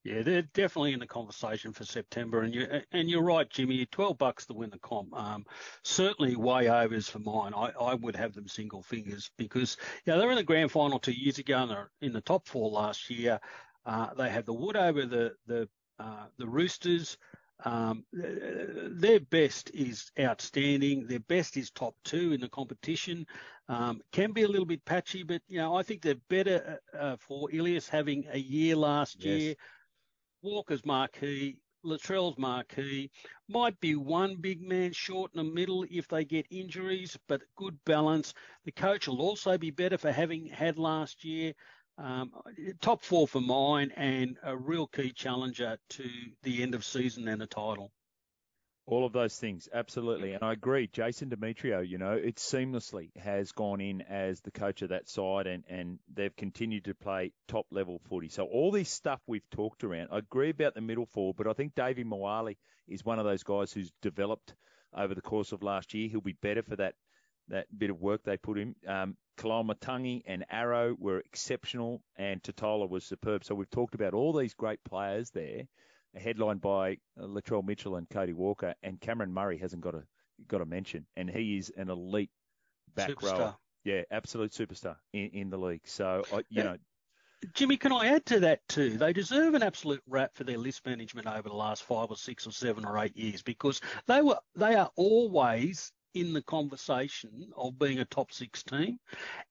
Yeah, they're definitely in the conversation for September, and you and you're right, Jimmy. Twelve bucks to win the comp, um, certainly way overs for mine. I, I would have them single fingers because know, they were in the grand final two years ago, and they're in the top four last year. Uh, they have the wood over the the uh, the Roosters. Um, their best is outstanding. Their best is top two in the competition. Um, can be a little bit patchy, but you know I think they're better uh, uh for Ilias having a year last yes. year. Walker's marquee, Latrell's marquee. Might be one big man short in the middle if they get injuries, but good balance. The coach will also be better for having had last year. Um, top four for mine and a real key challenger to the end of season and a title. All of those things, absolutely. And I agree. Jason Demetriou, you know, it seamlessly has gone in as the coach of that side and, and they've continued to play top level footy. So all this stuff we've talked around, I agree about the middle four, but I think Davey Moale is one of those guys who's developed over the course of last year. He'll be better for that that bit of work they put in. Um, Koloamatangi and Arrow were exceptional, and Tatola was superb. So we've talked about all these great players there, headlined by uh, Latrell Mitchell and Cody Walker, and Cameron Murray hasn't got a got a mention, and he is an elite back superstar. rower. Yeah, absolute superstar in, in the league. So I, you know. Jimmy, can I add to that too? They deserve an absolute rap for their list management over the last five or six or seven or eight years because they were they are always in the conversation of being a top six team.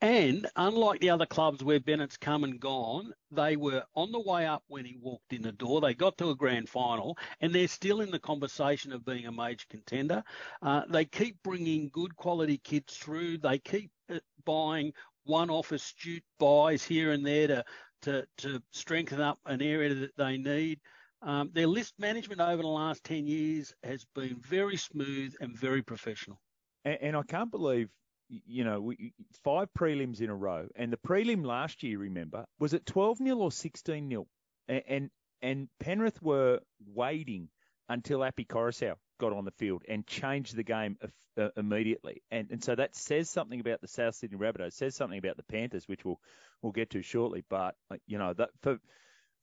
And unlike the other clubs where Bennett's come and gone, they were on the way up when he walked in the door. They got to a grand final and they're still in the conversation of being a major contender. Uh, they keep bringing good quality kids through. They keep uh, buying one-off astute buys here and there to, to, to strengthen up an area that they need. Um, their list management over the last 10 years has been very smooth and very professional and, and I can't believe you know, we, five prelims in a row. And the prelim last year, remember, was it 12 0 or 16 0? And, and, and Penrith were waiting until Api Koroisau got on the field and changed the game uh, immediately. And, and so that says something about the South Sydney Rabbitohs, says something about the Panthers, which we'll, we'll get to shortly. But, you know, that for,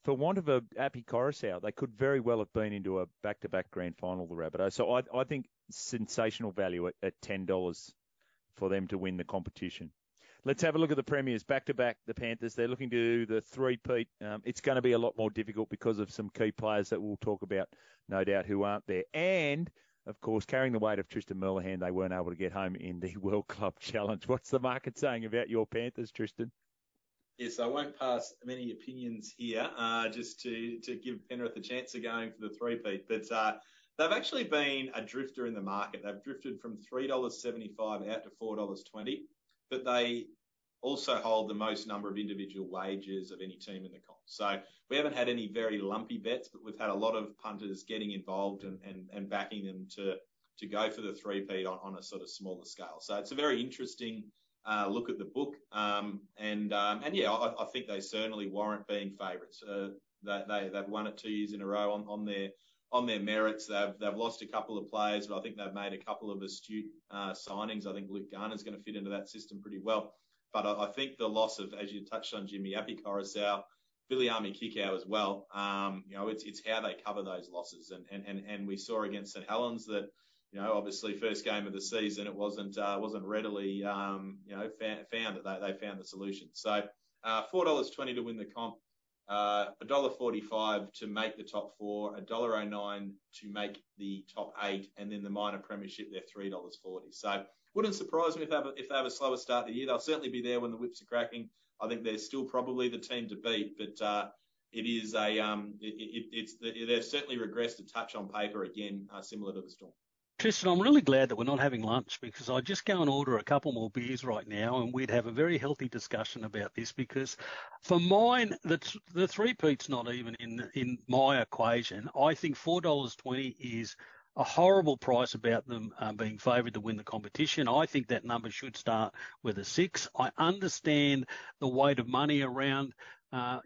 for want of a Api Koroisau, they could very well have been into a back-to-back grand final, the Rabbitohs. So I, I think sensational value at, at $10 for them to win the competition. Let's have a look at the premiers back to back. The Panthers they're looking to do the three-peat. Um, it's going to be a lot more difficult because of some key players that we'll talk about, no doubt, who aren't there. And of course, carrying the weight of Tristan Merlehan, they weren't able to get home in the World Club Challenge. What's the market saying about your Panthers, Tristan? Yes, I won't pass many opinions here, uh, just to, to give Penrith a chance of going for the three-peat. But uh, they've actually been a drifter in the market. They've drifted from $3.75 out to $4.20, but they also hold the most number of individual wages of any team in the comp. So we haven't had any very lumpy bets, but we've had a lot of punters getting involved and, and, and backing them to, to go for the three-peat on, on a sort of smaller scale. So it's a very interesting look at the book. Um, and, um, and yeah, I, think they certainly warrant being favourites. Uh, they, they, they've won it two years in a row on, their, merits. They've, lost a couple of players, but I think they've made a couple of astute, uh, signings. I think Luke Garner's going to fit into that system pretty well. But I, think the loss of, as you touched on, Jimmy, Api Koroisau, Viliami Kikau as well. Um, it's, how they cover those losses. And we saw against St Helens that, you know, obviously first game of the season, it wasn't, uh, wasn't readily, um, you know, found that they, they found the solution. So, uh, $4.20 to win the comp, a uh, $1.45 to make the top four, $1.09 to make the top eight, and then the minor premiership, they're $3.40. So, wouldn't surprise me if they have a, if they have a slower start to the year. They'll certainly be there when the whips are cracking. I think they're still probably the team to beat, but uh, it is a um, it, it, it's they've certainly regressed a touch on paper again, uh, similar to the Storm. Tristan, I'm really glad that we're not having lunch because I'd just go and order a couple more beers right now and we'd have a very healthy discussion about this because for mine, the, the three peat's not even in, in my equation. I think $4.20 is a horrible price about them uh, being favoured to win the competition. I think that number should start with a six. I understand the weight of money around. Uh,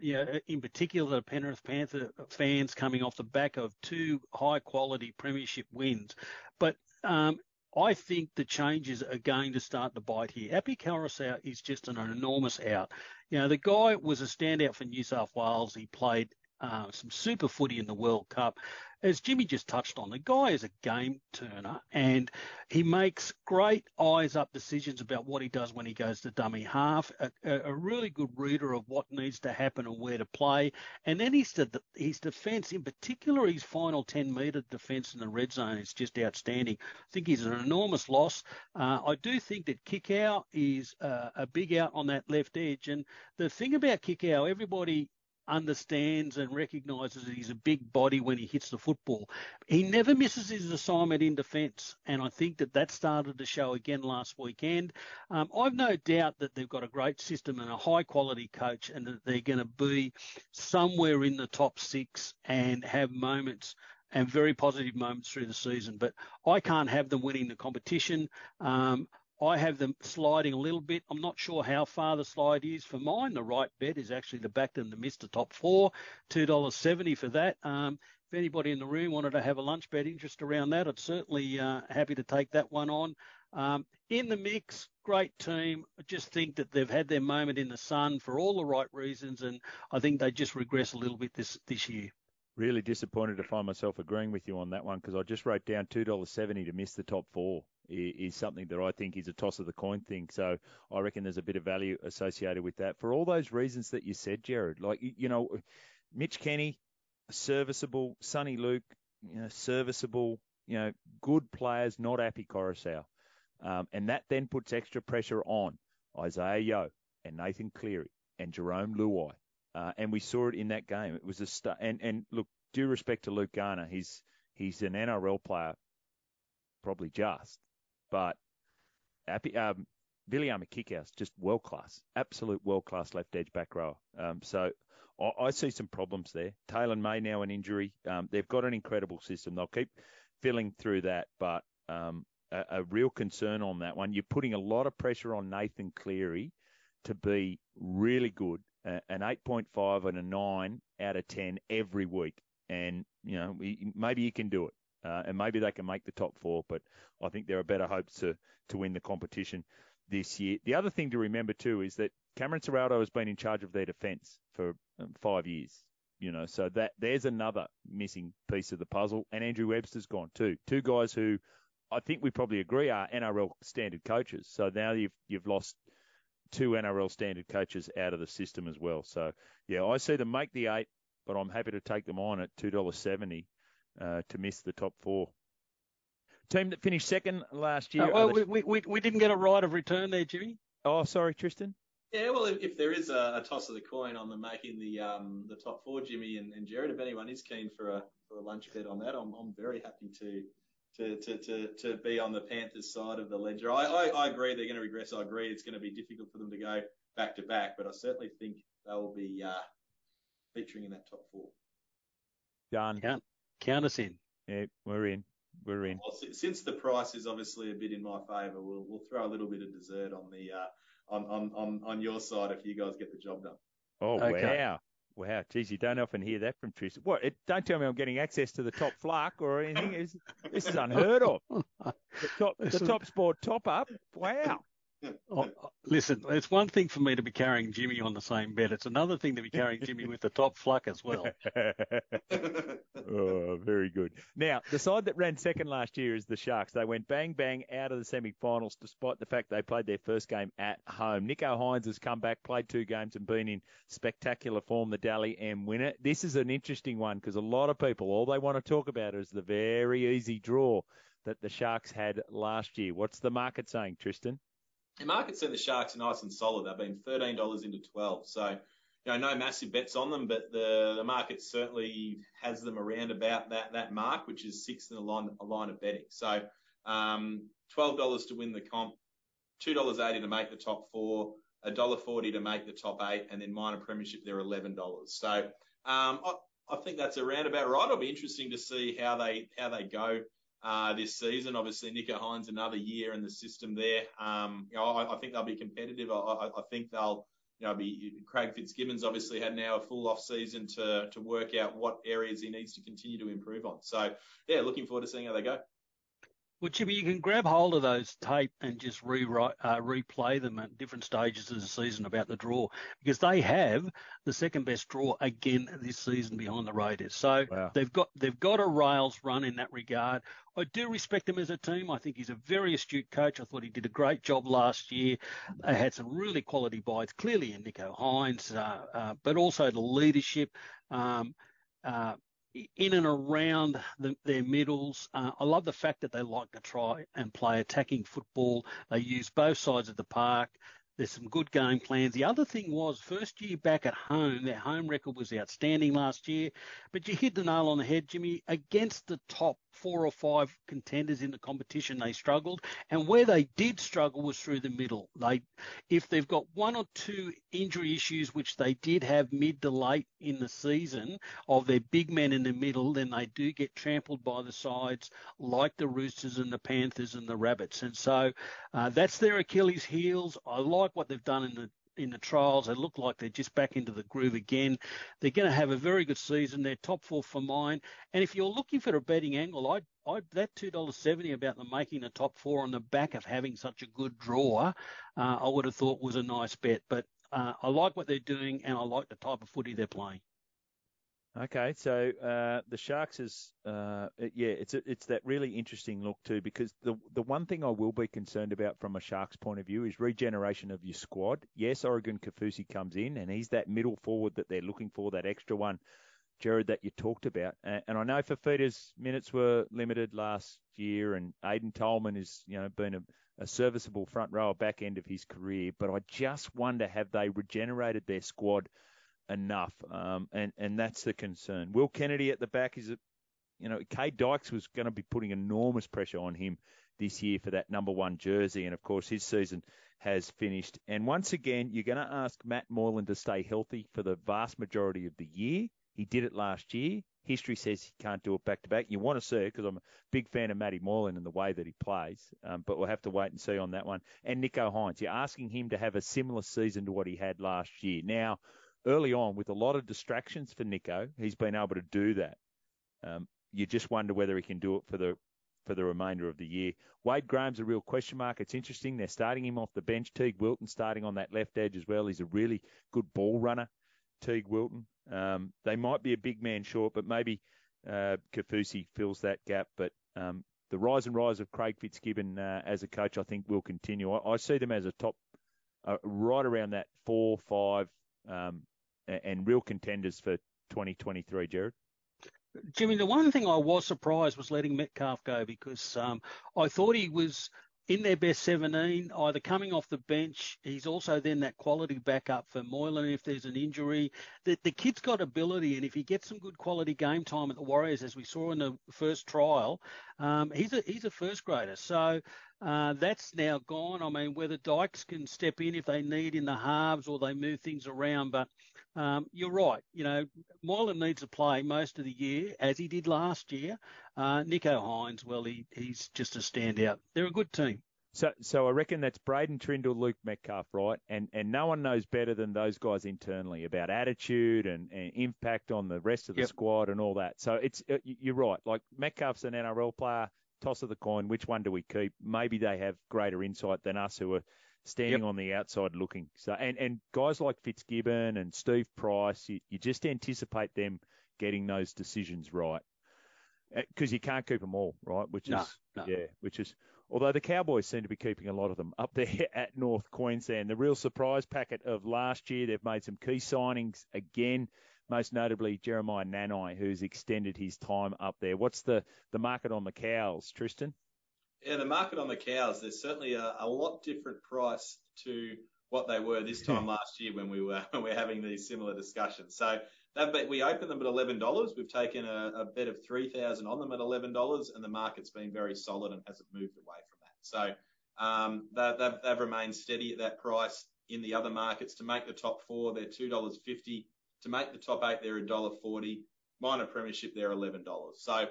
in particular, the Penrith Panther fans coming off the back of two high quality premiership wins. But um, I think the changes are going to start to bite here. Api Koroisau is just an enormous out. You know, the guy was a standout for New South Wales. He played uh, some super footy in the World Cup as Jimmy just touched on, the guy is a game turner and he makes great eyes up decisions about what he does when he goes to dummy half, a, a really good reader of what needs to happen and where to play. And then his, his defence, in particular his final 10 metre defence in the red zone, is just outstanding. I think he's an enormous loss. Uh, I do think that Kikau is uh, a big out on that left edge. And the thing about Kikau, everybody understands and recognises that he's a big body when he hits the football. He never misses his assignment in defence, and I think that that started to show again last weekend. Um, I've no doubt that they've got a great system and a high quality coach, and that they're going to be somewhere in the top six and have moments and very positive moments through the season. But I can't have them winning the competition. Um, I have them sliding a little bit. I'm not sure how far the slide is. For mine, the right bet is actually the back them the the top four, $2.70 for that. Um, if anybody in the room wanted to have a lunch bet interest around that, I'd certainly uh, happy to take that one on. Um, in the mix, great team. I just think that they've had their moment in the sun for all the right reasons, and I think they just regress a little bit this this year. Really disappointed to find myself agreeing with you on that one because I just wrote down two dollars seventy to miss the top four is something that I think is a toss of the coin thing. So I reckon there's a bit of value associated with that for all those reasons that you said, Jared. Like, you know, Mitch Kenny, serviceable, Soni Luke, you know, serviceable, you know, good players, not Api Koroisau. Um, and that then puts extra pressure on Isaah Yeo and Nathan Cleary and Jarome Luai. Uh, and we saw it in that game. It was a st- and and look, due respect to Luke Garner, he's he's an NRL player, probably just, but um, Viliami Kikau's just world class, absolute world class left edge back row. Um, so I, I, see some problems there. Taylan May now an injury. Um, they've got an incredible system. They'll keep filling through that, but um, a, a, real concern on that one. You're putting a lot of pressure on Nathan Cleary to be really good, uh, an 8.5 and a 9 out of 10 every week. And, you know, maybe you can do it uh, and maybe they can make the top four. But I think there are better hopes to to win the competition this year. The other thing to remember too is that Cameron Ciraldo has been in charge of their defence for um, five years. You know, so that there's another missing piece of the puzzle. And Andrew Webster's gone too. Two guys who I think we probably agree are NRL standard coaches. So now you've you've lost two NRL standard coaches out of the system as well. So yeah, I see them make the eight, but I'm happy to take them on at two dollars seventy to miss the top four. team that finished second last year. Uh, well, the... we, we, we didn't get a right of return there, Jimmy. Oh, sorry, Tristan. Yeah, well, if, if there is a, a, toss of the coin on the making the um, the top four, Jimmy and, and Jared, if anyone is keen for a for a lunch bet on that, I'm I'm very happy to to, to, to, to be on the Panthers side of the ledger. I, I, I agree they're going to regress. I agree it's going to be difficult for them to go back to back, but I certainly think they'll be uh, featuring in that top four. Done. Count, count us in. Yeah, we're in. We're in. Well, since the price is obviously a bit in my favour, we'll, we'll throw a little bit of dessert on the uh, on, on, on, on your side if you guys get the job done. Oh, okay. wow. Wow, geez, you don't often hear that from Tristan. What? It, don't tell me I'm getting access to the top fluck or anything. It's, this is unheard of. The top, the top sport top up. Wow. Oh, uh, listen, it's one thing for me to be carrying Jimmy on the same bed. It's another thing to be carrying Jimmy with the top fluck as well. oh, very good. Now, the side that ran second last year is the Sharks. They went bang bang out of the semi-finals, despite the fact they played their first game at home. Nicho Hynes has come back, played two games, and been in spectacular form. The Dally M winner. This is an interesting one because a lot of people all they want to talk about is the very easy draw that the Sharks had last year. What's the market saying, Tristan? The market said the Sharks are nice and solid. They've been $13 into 12. So, you know, no massive bets on them, but the, the market certainly has them around about that, that mark, which is sixth in a line, a line of betting. So, um, $12 to win the comp, $2.80 to make the top four, $1.40 to make the top eight, and then minor premiership, they're $11. So, um, I, I think that's around about right. It'll be interesting to see how they, how they go uh, this season. Obviously, Nicho Hynes another year in the system there. Um, you know, I, I, think they'll be competitive. I, I, I, think they'll, you know, be Craig Fitzgibbon's obviously had now a full off season to to work out what areas he needs to continue to improve on. So yeah, looking forward to seeing how they go. Well, Jimmy, you can grab hold of those tape and just rewrite, uh, replay them at different stages of the season about the draw because they have the second best draw again this season behind the Raiders. So wow. they've got they've got a rails run in that regard. I do respect him as a team. I think he's a very astute coach. I thought he did a great job last year. They had some really quality buys, clearly in Nicho Hynes, uh, uh, but also the leadership. Um, uh, in and around the, their middles. Uh, I love the fact that they like to try and play attacking football. They use both sides of the park. There's some good game plans. The other thing was first year back at home, their home record was outstanding last year. But you hit the nail on the head, Jimmy. Against the top four or five contenders in the competition, they struggled. And where they did struggle was through the middle. They, if they've got one or two injury issues, which they did have mid to late in the season of their big men in the middle, then they do get trampled by the sides like the Roosters and the Panthers and the Rabbits. And so uh, that's their Achilles heels. I like like what they've done in the in the trials. They look like they're just back into the groove again. They're going to have a very good season. They're top four for mine. And if you're looking for a betting angle, I, I that two dollars seventy about them making the top four on the back of having such a good draw, uh, I would have thought was a nice bet. But uh, I like what they're doing, and I like the type of footy they're playing. Okay, so uh, the Sharks is, uh, yeah, it's a, it's that really interesting look too because the the one thing I will be concerned about from a Sharks point of view is regeneration of your squad. Yes, Oregon Kaufusi comes in and he's that middle forward that they're looking for, that extra one, Jared, that you talked about. And, and I know Fifita's minutes were limited last year, and Aiden Tolman is you know been a, a serviceable front rower back end of his career, but I just wonder have they regenerated their squad enough, um, and and that's the concern. Will Kennedy at the back is, a, you know, Kade Dykes was going to be putting enormous pressure on him this year for that number one jersey, and of course his season has finished. And once again, you're going to ask Matt Moylan to stay healthy for the vast majority of the year. He did it last year. History says he can't do it back to back. You want to see it because I'm a big fan of Matty Moylan and the way that he plays, um, but we'll have to wait and see on that one. And Nicho Hynes, you're asking him to have a similar season to what he had last year. Now, early on with a lot of distractions for Nicho, he's been able to do that. Um, you just wonder whether he can do it for the for the remainder of the year. Wade Graham's a real question mark. It's interesting. They're starting him off the bench. Teague Wilton starting on that left edge as well. He's a really good ball runner, Teague Wilton. Um, they might be a big man short, but maybe uh, Kaufusi fills that gap. But um, the rise and rise of Craig Fitzgibbon uh, as a coach, I think, will continue. I, I see them as a top, uh, right around that four, five um, and real contenders for 2023, Jared? Jimmy, the one thing I was surprised was letting Metcalf go because um, I thought he was in their best 17, either coming off the bench. He's also then that quality backup for Moylan if there's an injury. The, the kid's got ability, and if he gets some good quality game time at the Warriors, as we saw in the first trial, um, he's a he's a first grader. So uh, that's now gone. I mean, whether Dykes can step in if they need in the halves or they move things around, but um, you're right. You know, Moylan needs to play most of the year, as he did last year. Uh, Nicho Hynes, well, he, he's just a standout. They're a good team. So, so I reckon that's Braden Trindall, Luke Metcalf, right? And and no one knows better than those guys internally about attitude and, and impact on the rest of the yep. squad and all that. So it's uh, you're right. Like Metcalf's an NRL player. Toss of the coin. Which one do we keep? Maybe they have greater insight than us, who are standing yep. on the outside looking. So and and guys like Fitzgibbon and Steve Price, you, you just anticipate them getting those decisions right because uh, you can't keep them all right, which no, is no. yeah, which is although the Cowboys seem to be keeping a lot of them up there at North Queensland. The real surprise packet of last year, they've made some key signings again. Most notably, Jeremiah Nanai, who's extended his time up there. What's the, the market on the cows, Tristan? Yeah, the market on the cows, there's certainly a, a lot different price to what they were this time last year when we were when we were having these similar discussions. So that bet, we opened them at eleven dollars. We've taken a, a bet of three thousand on them at eleven dollars, and the market's been very solid and hasn't moved away from that. So um, they, they've, they've remained steady at that price. In the other markets, to make the top four, they're two dollars fifty. To make the top eight, they're a dollar forty. Minor premiership, they're eleven dollars. So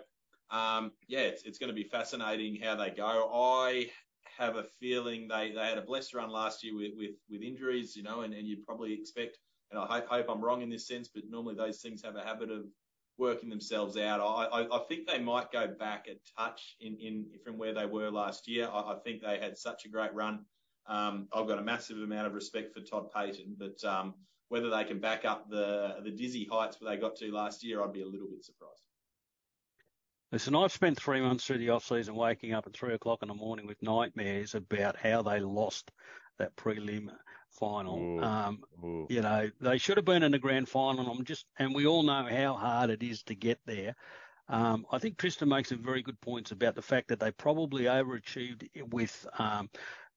um, yeah, it's, it's going to be fascinating how they go. I have a feeling they, they had a blessed run last year with, with, with injuries, you know, and, and you'd probably expect, and I hope, hope I'm wrong in this sense, but normally those things have a habit of working themselves out. I, I, I think they might go back a touch in, in from where they were last year. I, I think they had such a great run. Um, I've got a massive amount of respect for Todd Payten, but um, whether they can back up the the dizzy heights where they got to last year, I'd be a little bit surprised. Listen, I've spent three months through the off season waking up at three o'clock in the morning with nightmares about how they lost that prelim final. Ooh, um, ooh. You know, they should have been in the grand final. I'm just, and we all know how hard it is to get there. Um, I think Tristan makes some very good points about the fact that they probably overachieved with um,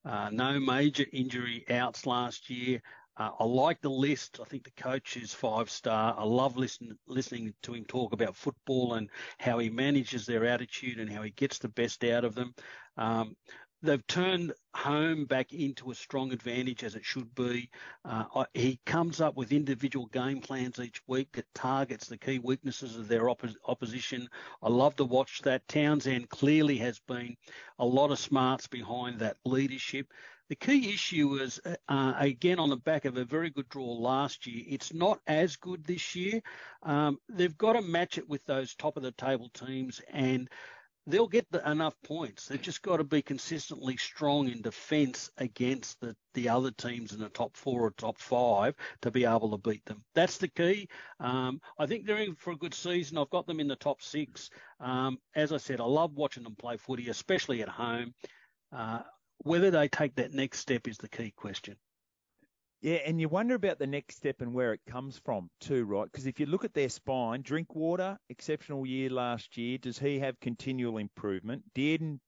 uh, no major injury outs last year. Uh, I like the list. I think the coach is five star. I love listen, listening to him talk about football and how he manages their attitude and how he gets the best out of them. Um, they've turned home back into a strong advantage as it should be. Uh, he comes up with individual game plans each week that targets the key weaknesses of their opposition. I love to watch that. Townsend clearly has been a lot of smarts behind that leadership. The key issue is, uh, again, on the back of a very good draw last year, it's not as good this year. Um, they've got to match it with those top of the table teams, and they'll get the, enough points. They've just got to be consistently strong in defence against the, the other teams in the top four or top five to be able to beat them. That's the key. Um, I think they're in for a good season. I've got them in the top six. Um, as I said, I love watching them play footy, especially at home. Uh, whether they take that next step is the key question. Yeah, and you wonder about the next step and where it comes from too, right? Because if you look at their spine, Drinkwater, exceptional year last year. Does he have continual improvement? Dearden,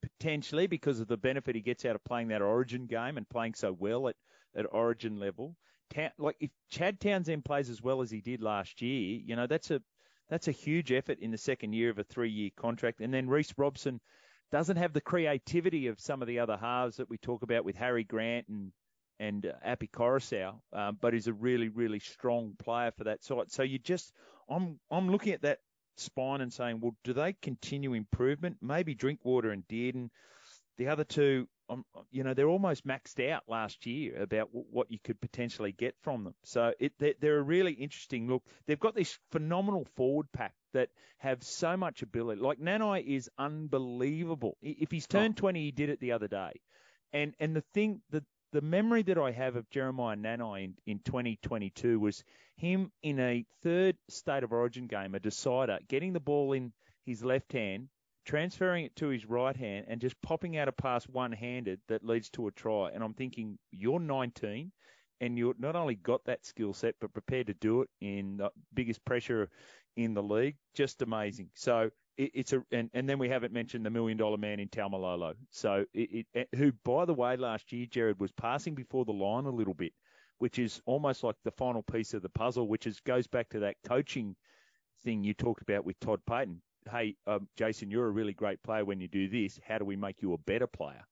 potentially, because of the benefit he gets out of playing that Origin game and playing so well at, at Origin level. Ta- like if Chad Townsend plays as well as he did last year, you know that's a that's a huge effort in the second year of a three-year contract. And then Reece Robson doesn't have the creativity of some of the other halves that we talk about with Harry Grant and and uh, Api Koroisau, um, but is a really really strong player for that side. So you just I'm I'm looking at that spine and saying, well, do they continue improvement? Maybe Drinkwater and Dearden. The other two, um, you know, they're almost maxed out last year about w- what you could potentially get from them. So it, they're, they're a really interesting look. They've got this phenomenal forward pack that have so much ability. Like Nanai is unbelievable. If he's turned oh. 20, he did it the other day. And and the thing, the the memory that I have of Jeremiah Nanai in, in 2022 was him in a third state of origin game, a decider, getting the ball in his left hand, transferring it to his right hand, and just popping out a pass one handed that leads to a try. And I'm thinking, you're 19 and you've not only got that skill set, but prepared to do it in the biggest pressure in the league. Just amazing. So it, it's a and, and then we haven't mentioned the million dollar man in Taumalolo. So it, it, who by the way last year Jared was passing before the line a little bit, which is almost like the final piece of the puzzle, which is goes back to that coaching thing you talked about with Todd Payten. Hey, um, Jason, you're a really great player when you do this. How do we make you a better player?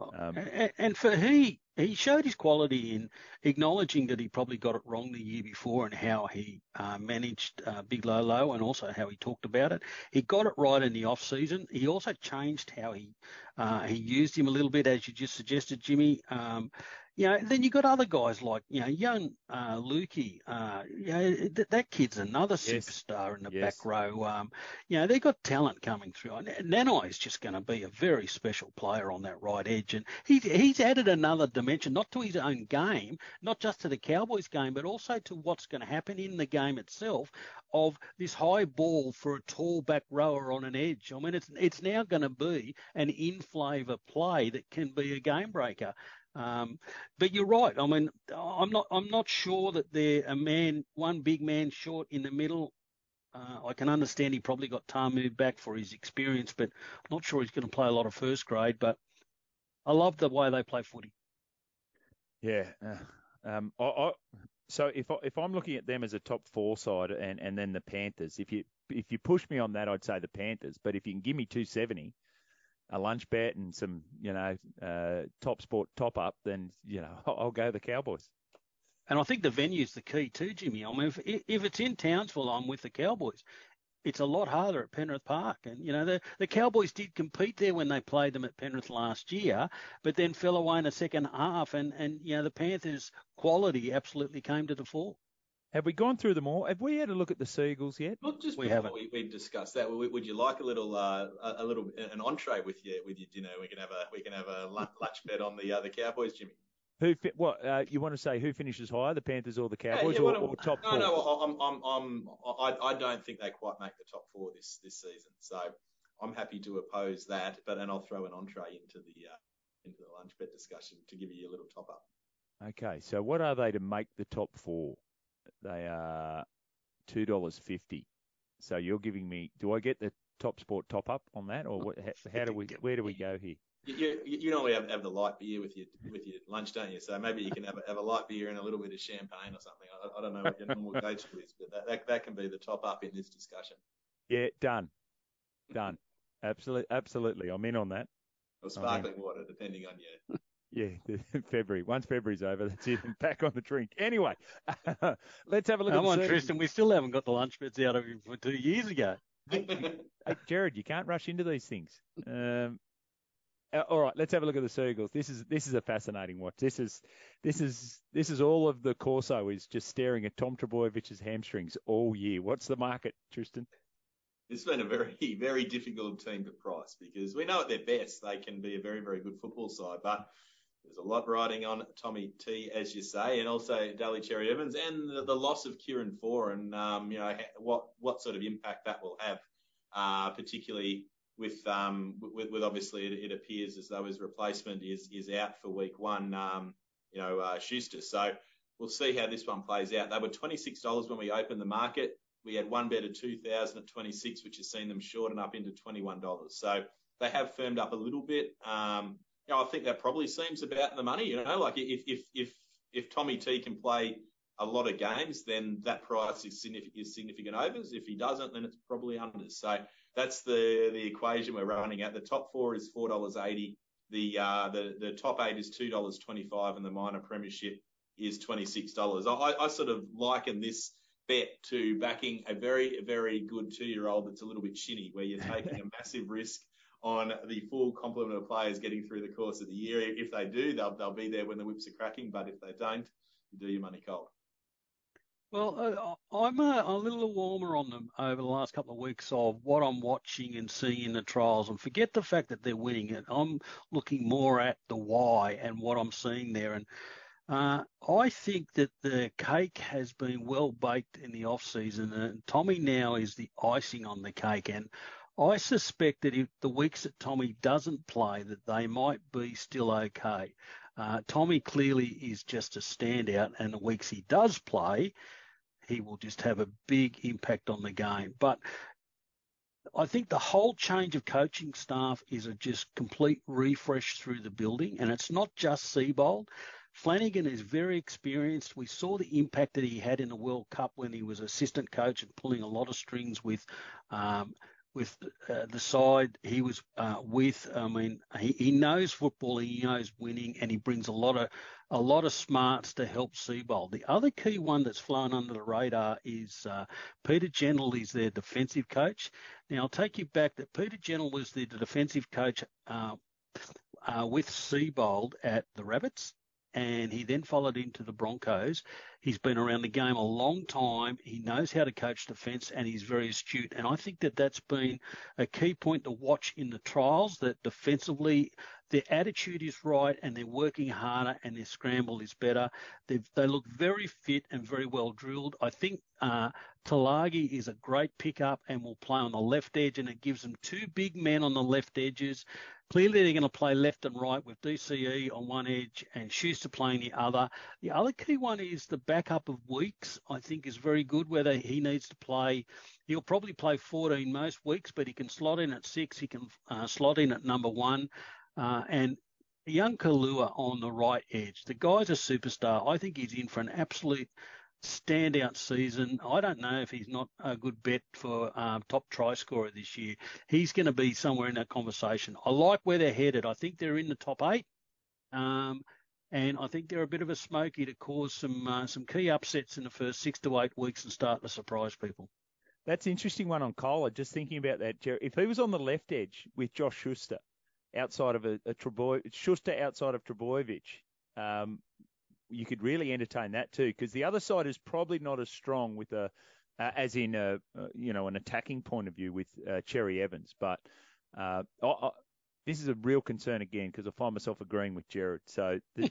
Um, and, and for he, he showed his quality in acknowledging that he probably got it wrong the year before and how he uh, managed uh, Big Lolo and also how he talked about it. He got it right in the off season. He also changed how he uh, he used him a little bit, as you just suggested, Jimmy. Um, you know, then you got other guys like, you know, young uh, Luki. Uh, you know, th- that kid's another yes. superstar in the yes. back row. Um, you know, they've got talent coming through. Nanai is just going to be a very special player on that right edge. And he, he's added another dimension, not to his own game, not just to the Cowboys game, but also to what's going to happen in the game itself of this high ball for a tall back rower on an edge. I mean, it's, it's now going to be an in flavor play that can be a game breaker. Um, but you're right. I mean, I'm not. I'm not sure that they're a man, one big man short in the middle. Uh, I can understand he probably got Tamou back for his experience, but I'm not sure he's going to play a lot of first grade. But I love the way they play footy. Yeah. Uh, um, I, I, so if I, if I'm looking at them as a top four side and, and then the Panthers, if you if you push me on that, I'd say the Panthers. But if you can give me 270, a lunch bet and some, you know, uh, top sport top up, then you know I'll go the Cowboys. And I think the venue's the key too, Jimmy. I mean, if if it's in Townsville, I'm with the Cowboys. It's a lot harder at Penrith Park, and you know the the Cowboys did compete there when they played them at Penrith last year, but then fell away in the second half, and and you know the Panthers' quality absolutely came to the fore. Have we gone through them all? Have we had a look at the seagulls yet? Not just we haven't. We, we discussed that. Would you like a little, uh, a little, an entree with your with your dinner? We can have a we can have a lunch bet on the uh, the Cowboys, Jimmy. Who fi- what uh, you want to say? Who finishes higher, the Panthers or the Cowboys, yeah, yeah, or, or, top no, four? No, no, I'm, I'm, I'm, I, I don't think they quite make the top four this this season. So I'm happy to oppose that, but and I'll throw an entree into the uh, into the lunch bet discussion to give you a little top up. Okay, so what are they to make the top four? They are two dollars fifty. So you're giving me. Do I get the top sport top up on that, or what, how, do we? Where do we go here? You, you, you normally have, have the light beer with your with your lunch, don't you? So maybe you can have a, have a light beer and a little bit of champagne or something. I, I don't know what your normal go-to is, but that, that that can be the top up in this discussion. Yeah, done, done. Absolutely, absolutely. I'm in on that. Or sparkling water, depending on your yeah, February. Once February's over, that's it. Back on the drink. Anyway, let's have a look Come at on, Tristan. We still haven't got the lunch bits out of him for two years ago. hey, Jared, you can't rush into these things. Um, uh, all right, let's have a look at the Seagulls. This is this is a fascinating watch. This is this is this is all of the Corso is just staring at Tom Trbojevic's hamstrings all year. What's the market, Tristan? It's been a very, very difficult team to price because we know at their best they can be a very, very good football side, but there's a lot riding on Tommy T, as you say, and also Daly Cherry Evans, and the, the, loss of Kieran Foran, and um, you know what what sort of impact that will have, uh, particularly with um, with, with obviously it, it, appears as though his replacement is is out for week one, um, you know uh, Schuster. So we'll see how this one plays out. They were twenty six dollars when we opened the market. We had one bet of two thousand at twenty six, which has seen them shorten up into twenty one dollars. So they have firmed up a little bit. Um, you know, I think that probably seems about the money. You know, like if if if if Tommy T can play a lot of games, then that price is significant, is significant overs. If he doesn't, then it's probably unders. So that's the the equation we're running at. The top four is four dollars eighty. The uh, the the top eight is two dollars twenty five, and the minor premiership is twenty six dollars. I, I sort of liken this bet to backing a very very good two year old that's a little bit shinny, where you're taking a massive risk on the full complement of players getting through the course of the year. If they do, they'll, they'll be there when the whips are cracking. But if they don't, you do your money cold. Well, uh, I'm a, a, little warmer on them over the last couple of weeks of what I'm watching and seeing in the trials. And forget the fact that they're winning it. I'm looking more at the why and what I'm seeing there. And uh, I think that the cake has been well baked in the off season, and Tommy now is the icing on the cake. And I suspect that if the weeks that Tommy doesn't play, that they might be still okay. Uh, Tommy clearly is just a standout, and the weeks he does play, he will just have a big impact on the game. But I think the whole change of coaching staff is a just complete refresh through the building, and it's not just Seibold. Flanagan is very experienced. We saw the impact that he had in the World Cup when he was assistant coach and pulling a lot of strings with um, with uh, the side he was uh, with. I mean, he, he knows football, he knows winning, and he brings a lot of a lot of smarts to help Seibold. The other key one that's flown under the radar is uh, Peter Gentle is their defensive coach. Now I'll take you back that Peter Gentle was the defensive coach uh, uh, with Seibold at the Rabbits and he then followed into the Broncos. He's been around the game a long time. He knows how to coach defence, and he's very astute. And I think that that's been a key point to watch in the trials. That defensively, their attitude is right, and they're working harder, and their scramble is better. they they look very fit and very well drilled. I think uh, Tuilagi is a great pickup and will play on the left edge, and it gives them two big men on the left edges Clearly, they're going to play left and right with DCE on one edge and Schuster playing the other. The other key one is the backup of Weekes, I think, is very good, whether he needs to play. He'll probably play 14 most weeks, but he can slot in at six. He can uh, slot in at number one. Uh, and young Koula on the right edge. The guy's a superstar. I think he's in for an absolute standout season. I don't know if he's not a good bet for um, top try scorer this year. He's going to be somewhere in that conversation. I like where they're headed. I think they're in the top eight. Um, and I think they're a bit of a smoky to cause some uh, some key upsets in the first six to eight weeks and start to surprise people. That's an interesting one on Koula. Just thinking about that, Jerry. If he was on the left edge with Josh Schuster outside of a, a Schuster outside of Trbojevic, um, you could really entertain that too, because the other side is probably not as strong with a, uh, as in a, uh, you know, an attacking point of view with uh, Cherry Evans. But uh, I, I, this is a real concern again because I find myself agreeing with Jared. So the,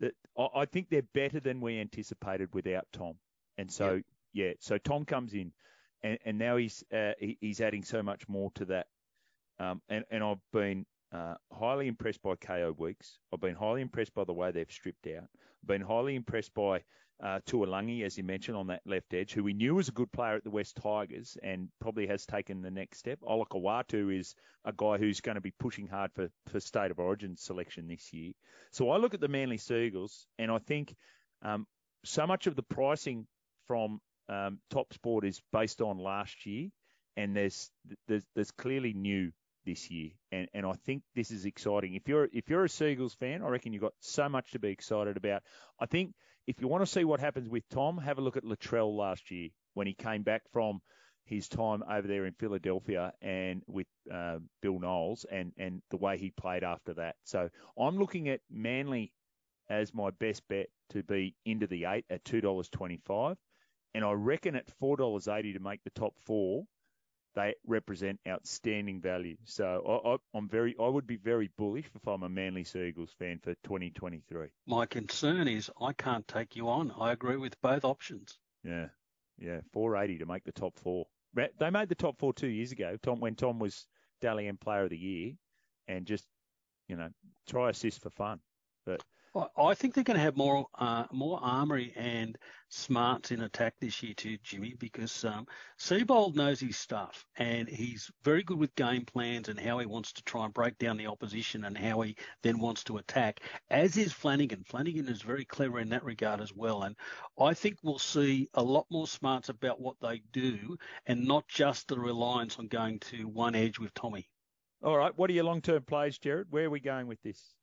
the, I think they're better than we anticipated without Tom. And so yeah, yeah so Tom comes in, and, and now he's uh, he, he's adding so much more to that. Um, and, and I've been uh, highly impressed by Kaeo Weekes. I've been highly impressed by the way they've stripped out. I've been highly impressed by uh, Tuilagi, as you mentioned, on that left edge, who we knew was a good player at the West Tigers and probably has taken the next step. Olakau'atu is a guy who's going to be pushing hard for, for State of Origin selection this year. So I look at the Manly Seagulls and I think um, so much of the pricing from um, Top Sport is based on last year, and there's there's, there's clearly new this year, and, and I think this is exciting. If you're if you're a Seagulls fan, I reckon you've got so much to be excited about. I think if you want to see what happens with Tom, have a look at Latrell last year when he came back from his time over there in Philadelphia and with uh, Bill Knowles and and the way he played after that. So I'm looking at Manly as my best bet to be into the eight at two dollars twenty five, and I reckon at four dollars eighty to make the top four they represent outstanding value. So I, am very, I would be very bullish if I'm a Manly Seagulls fan for 2023. My concern is I can't take you on. I agree with both options. Yeah, yeah, 480 to make the top four. They made the top four two years ago. Tom when Tom was Dally M Player of the Year, and just you know try assist for fun. But I think they're going to have more uh, more armory and smarts in attack this year too, Jimmy, because um, Seibold knows his stuff and he's very good with game plans and how he wants to try and break down the opposition and how he then wants to attack. As is Flanagan. Flanagan is very clever in that regard as well, and I think we'll see a lot more smarts about what they do and not just the reliance on going to one edge with Tommy. All right, what are your long-term plays, Jared? Where are we going with this?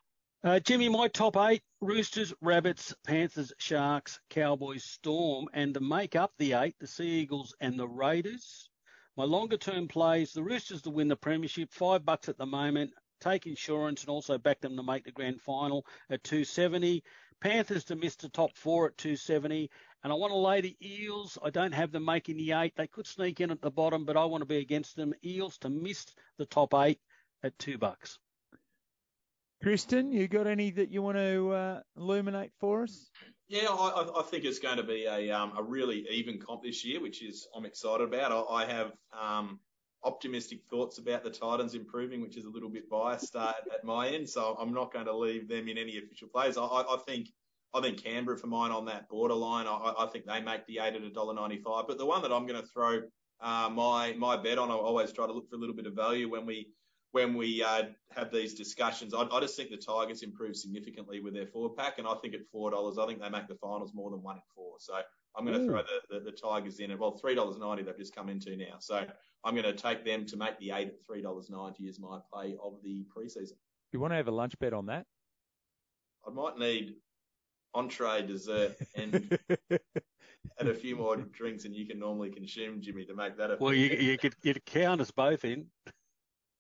Uh, Jimmy, my top eight Roosters, Rabbits, Panthers, Sharks, Cowboys, Storm. And to make up the eight, the Sea Eagles and the Raiders. My longer term plays the Roosters to win the Premiership, five bucks at the moment. Take insurance and also back them to make the grand final at 270. Panthers to miss the top four at 270. And I want to lay the Eels. I don't have them making the eight. They could sneak in at the bottom, but I want to be against them. Eels to miss the top eight at two bucks. Kristen, you got any that you want to uh, illuminate for us? Yeah, I, I, think it's going to be a, um, a really even comp this year, which is I'm excited about. I, I have um, optimistic thoughts about the Titans improving, which is a little bit biased uh, at my end, so I'm not going to leave them in any official plays. I, I think I think Canberra for mine on that borderline. I, I think they make the eight at $1.95. But the one that I'm going to throw uh, my my bet on, I always try to look for a little bit of value when we when we uh, have these discussions. I, I, just think the Tigers improve significantly with their forward pack, and I think at four dollars, I think they make the finals more than one in four. So I'm going to throw the, the, the, Tigers in at well three dollars ninety they've just come into now. So I'm going to take them to make the eight at three dollars ninety as my play of the preseason. You want to have a lunch bet on that? I might need entree, dessert, and and a few more drinks than you can normally consume, Jimmy, to make that a. Well, you you could you count us both in.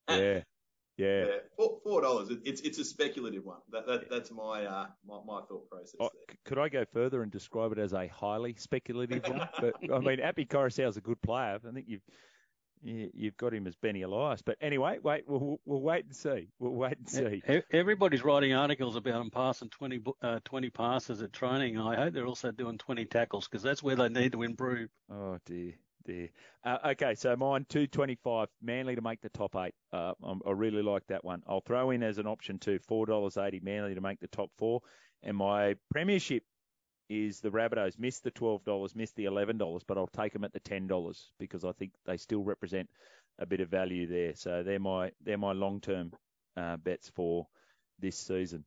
Yeah. Yeah, yeah. four dollars. It's it's a speculative one. That, that that's my uh my, my thought process. Oh, could I go further and describe it as a highly speculative one? But I mean, Api Koroisau's a good player. I think you've you've got him as Benny Elias. But anyway, wait, we'll, we'll wait and see. We'll wait and see. Everybody's writing articles about him passing 20, uh, 20 passes at training. I hope they're also doing 20 tackles because that's where they need to improve. Oh, dear. Uh, okay, so mine 225 Manly to make the top eight. Uh, I really like that one. I'll throw in as an option too $4.80 Manly to make the top four. And my premiership is the Rabbitohs missed the $12, missed the $11, but I'll take them at the $10 because I think they still represent a bit of value there. So they're my they're my long term uh, bets for this season.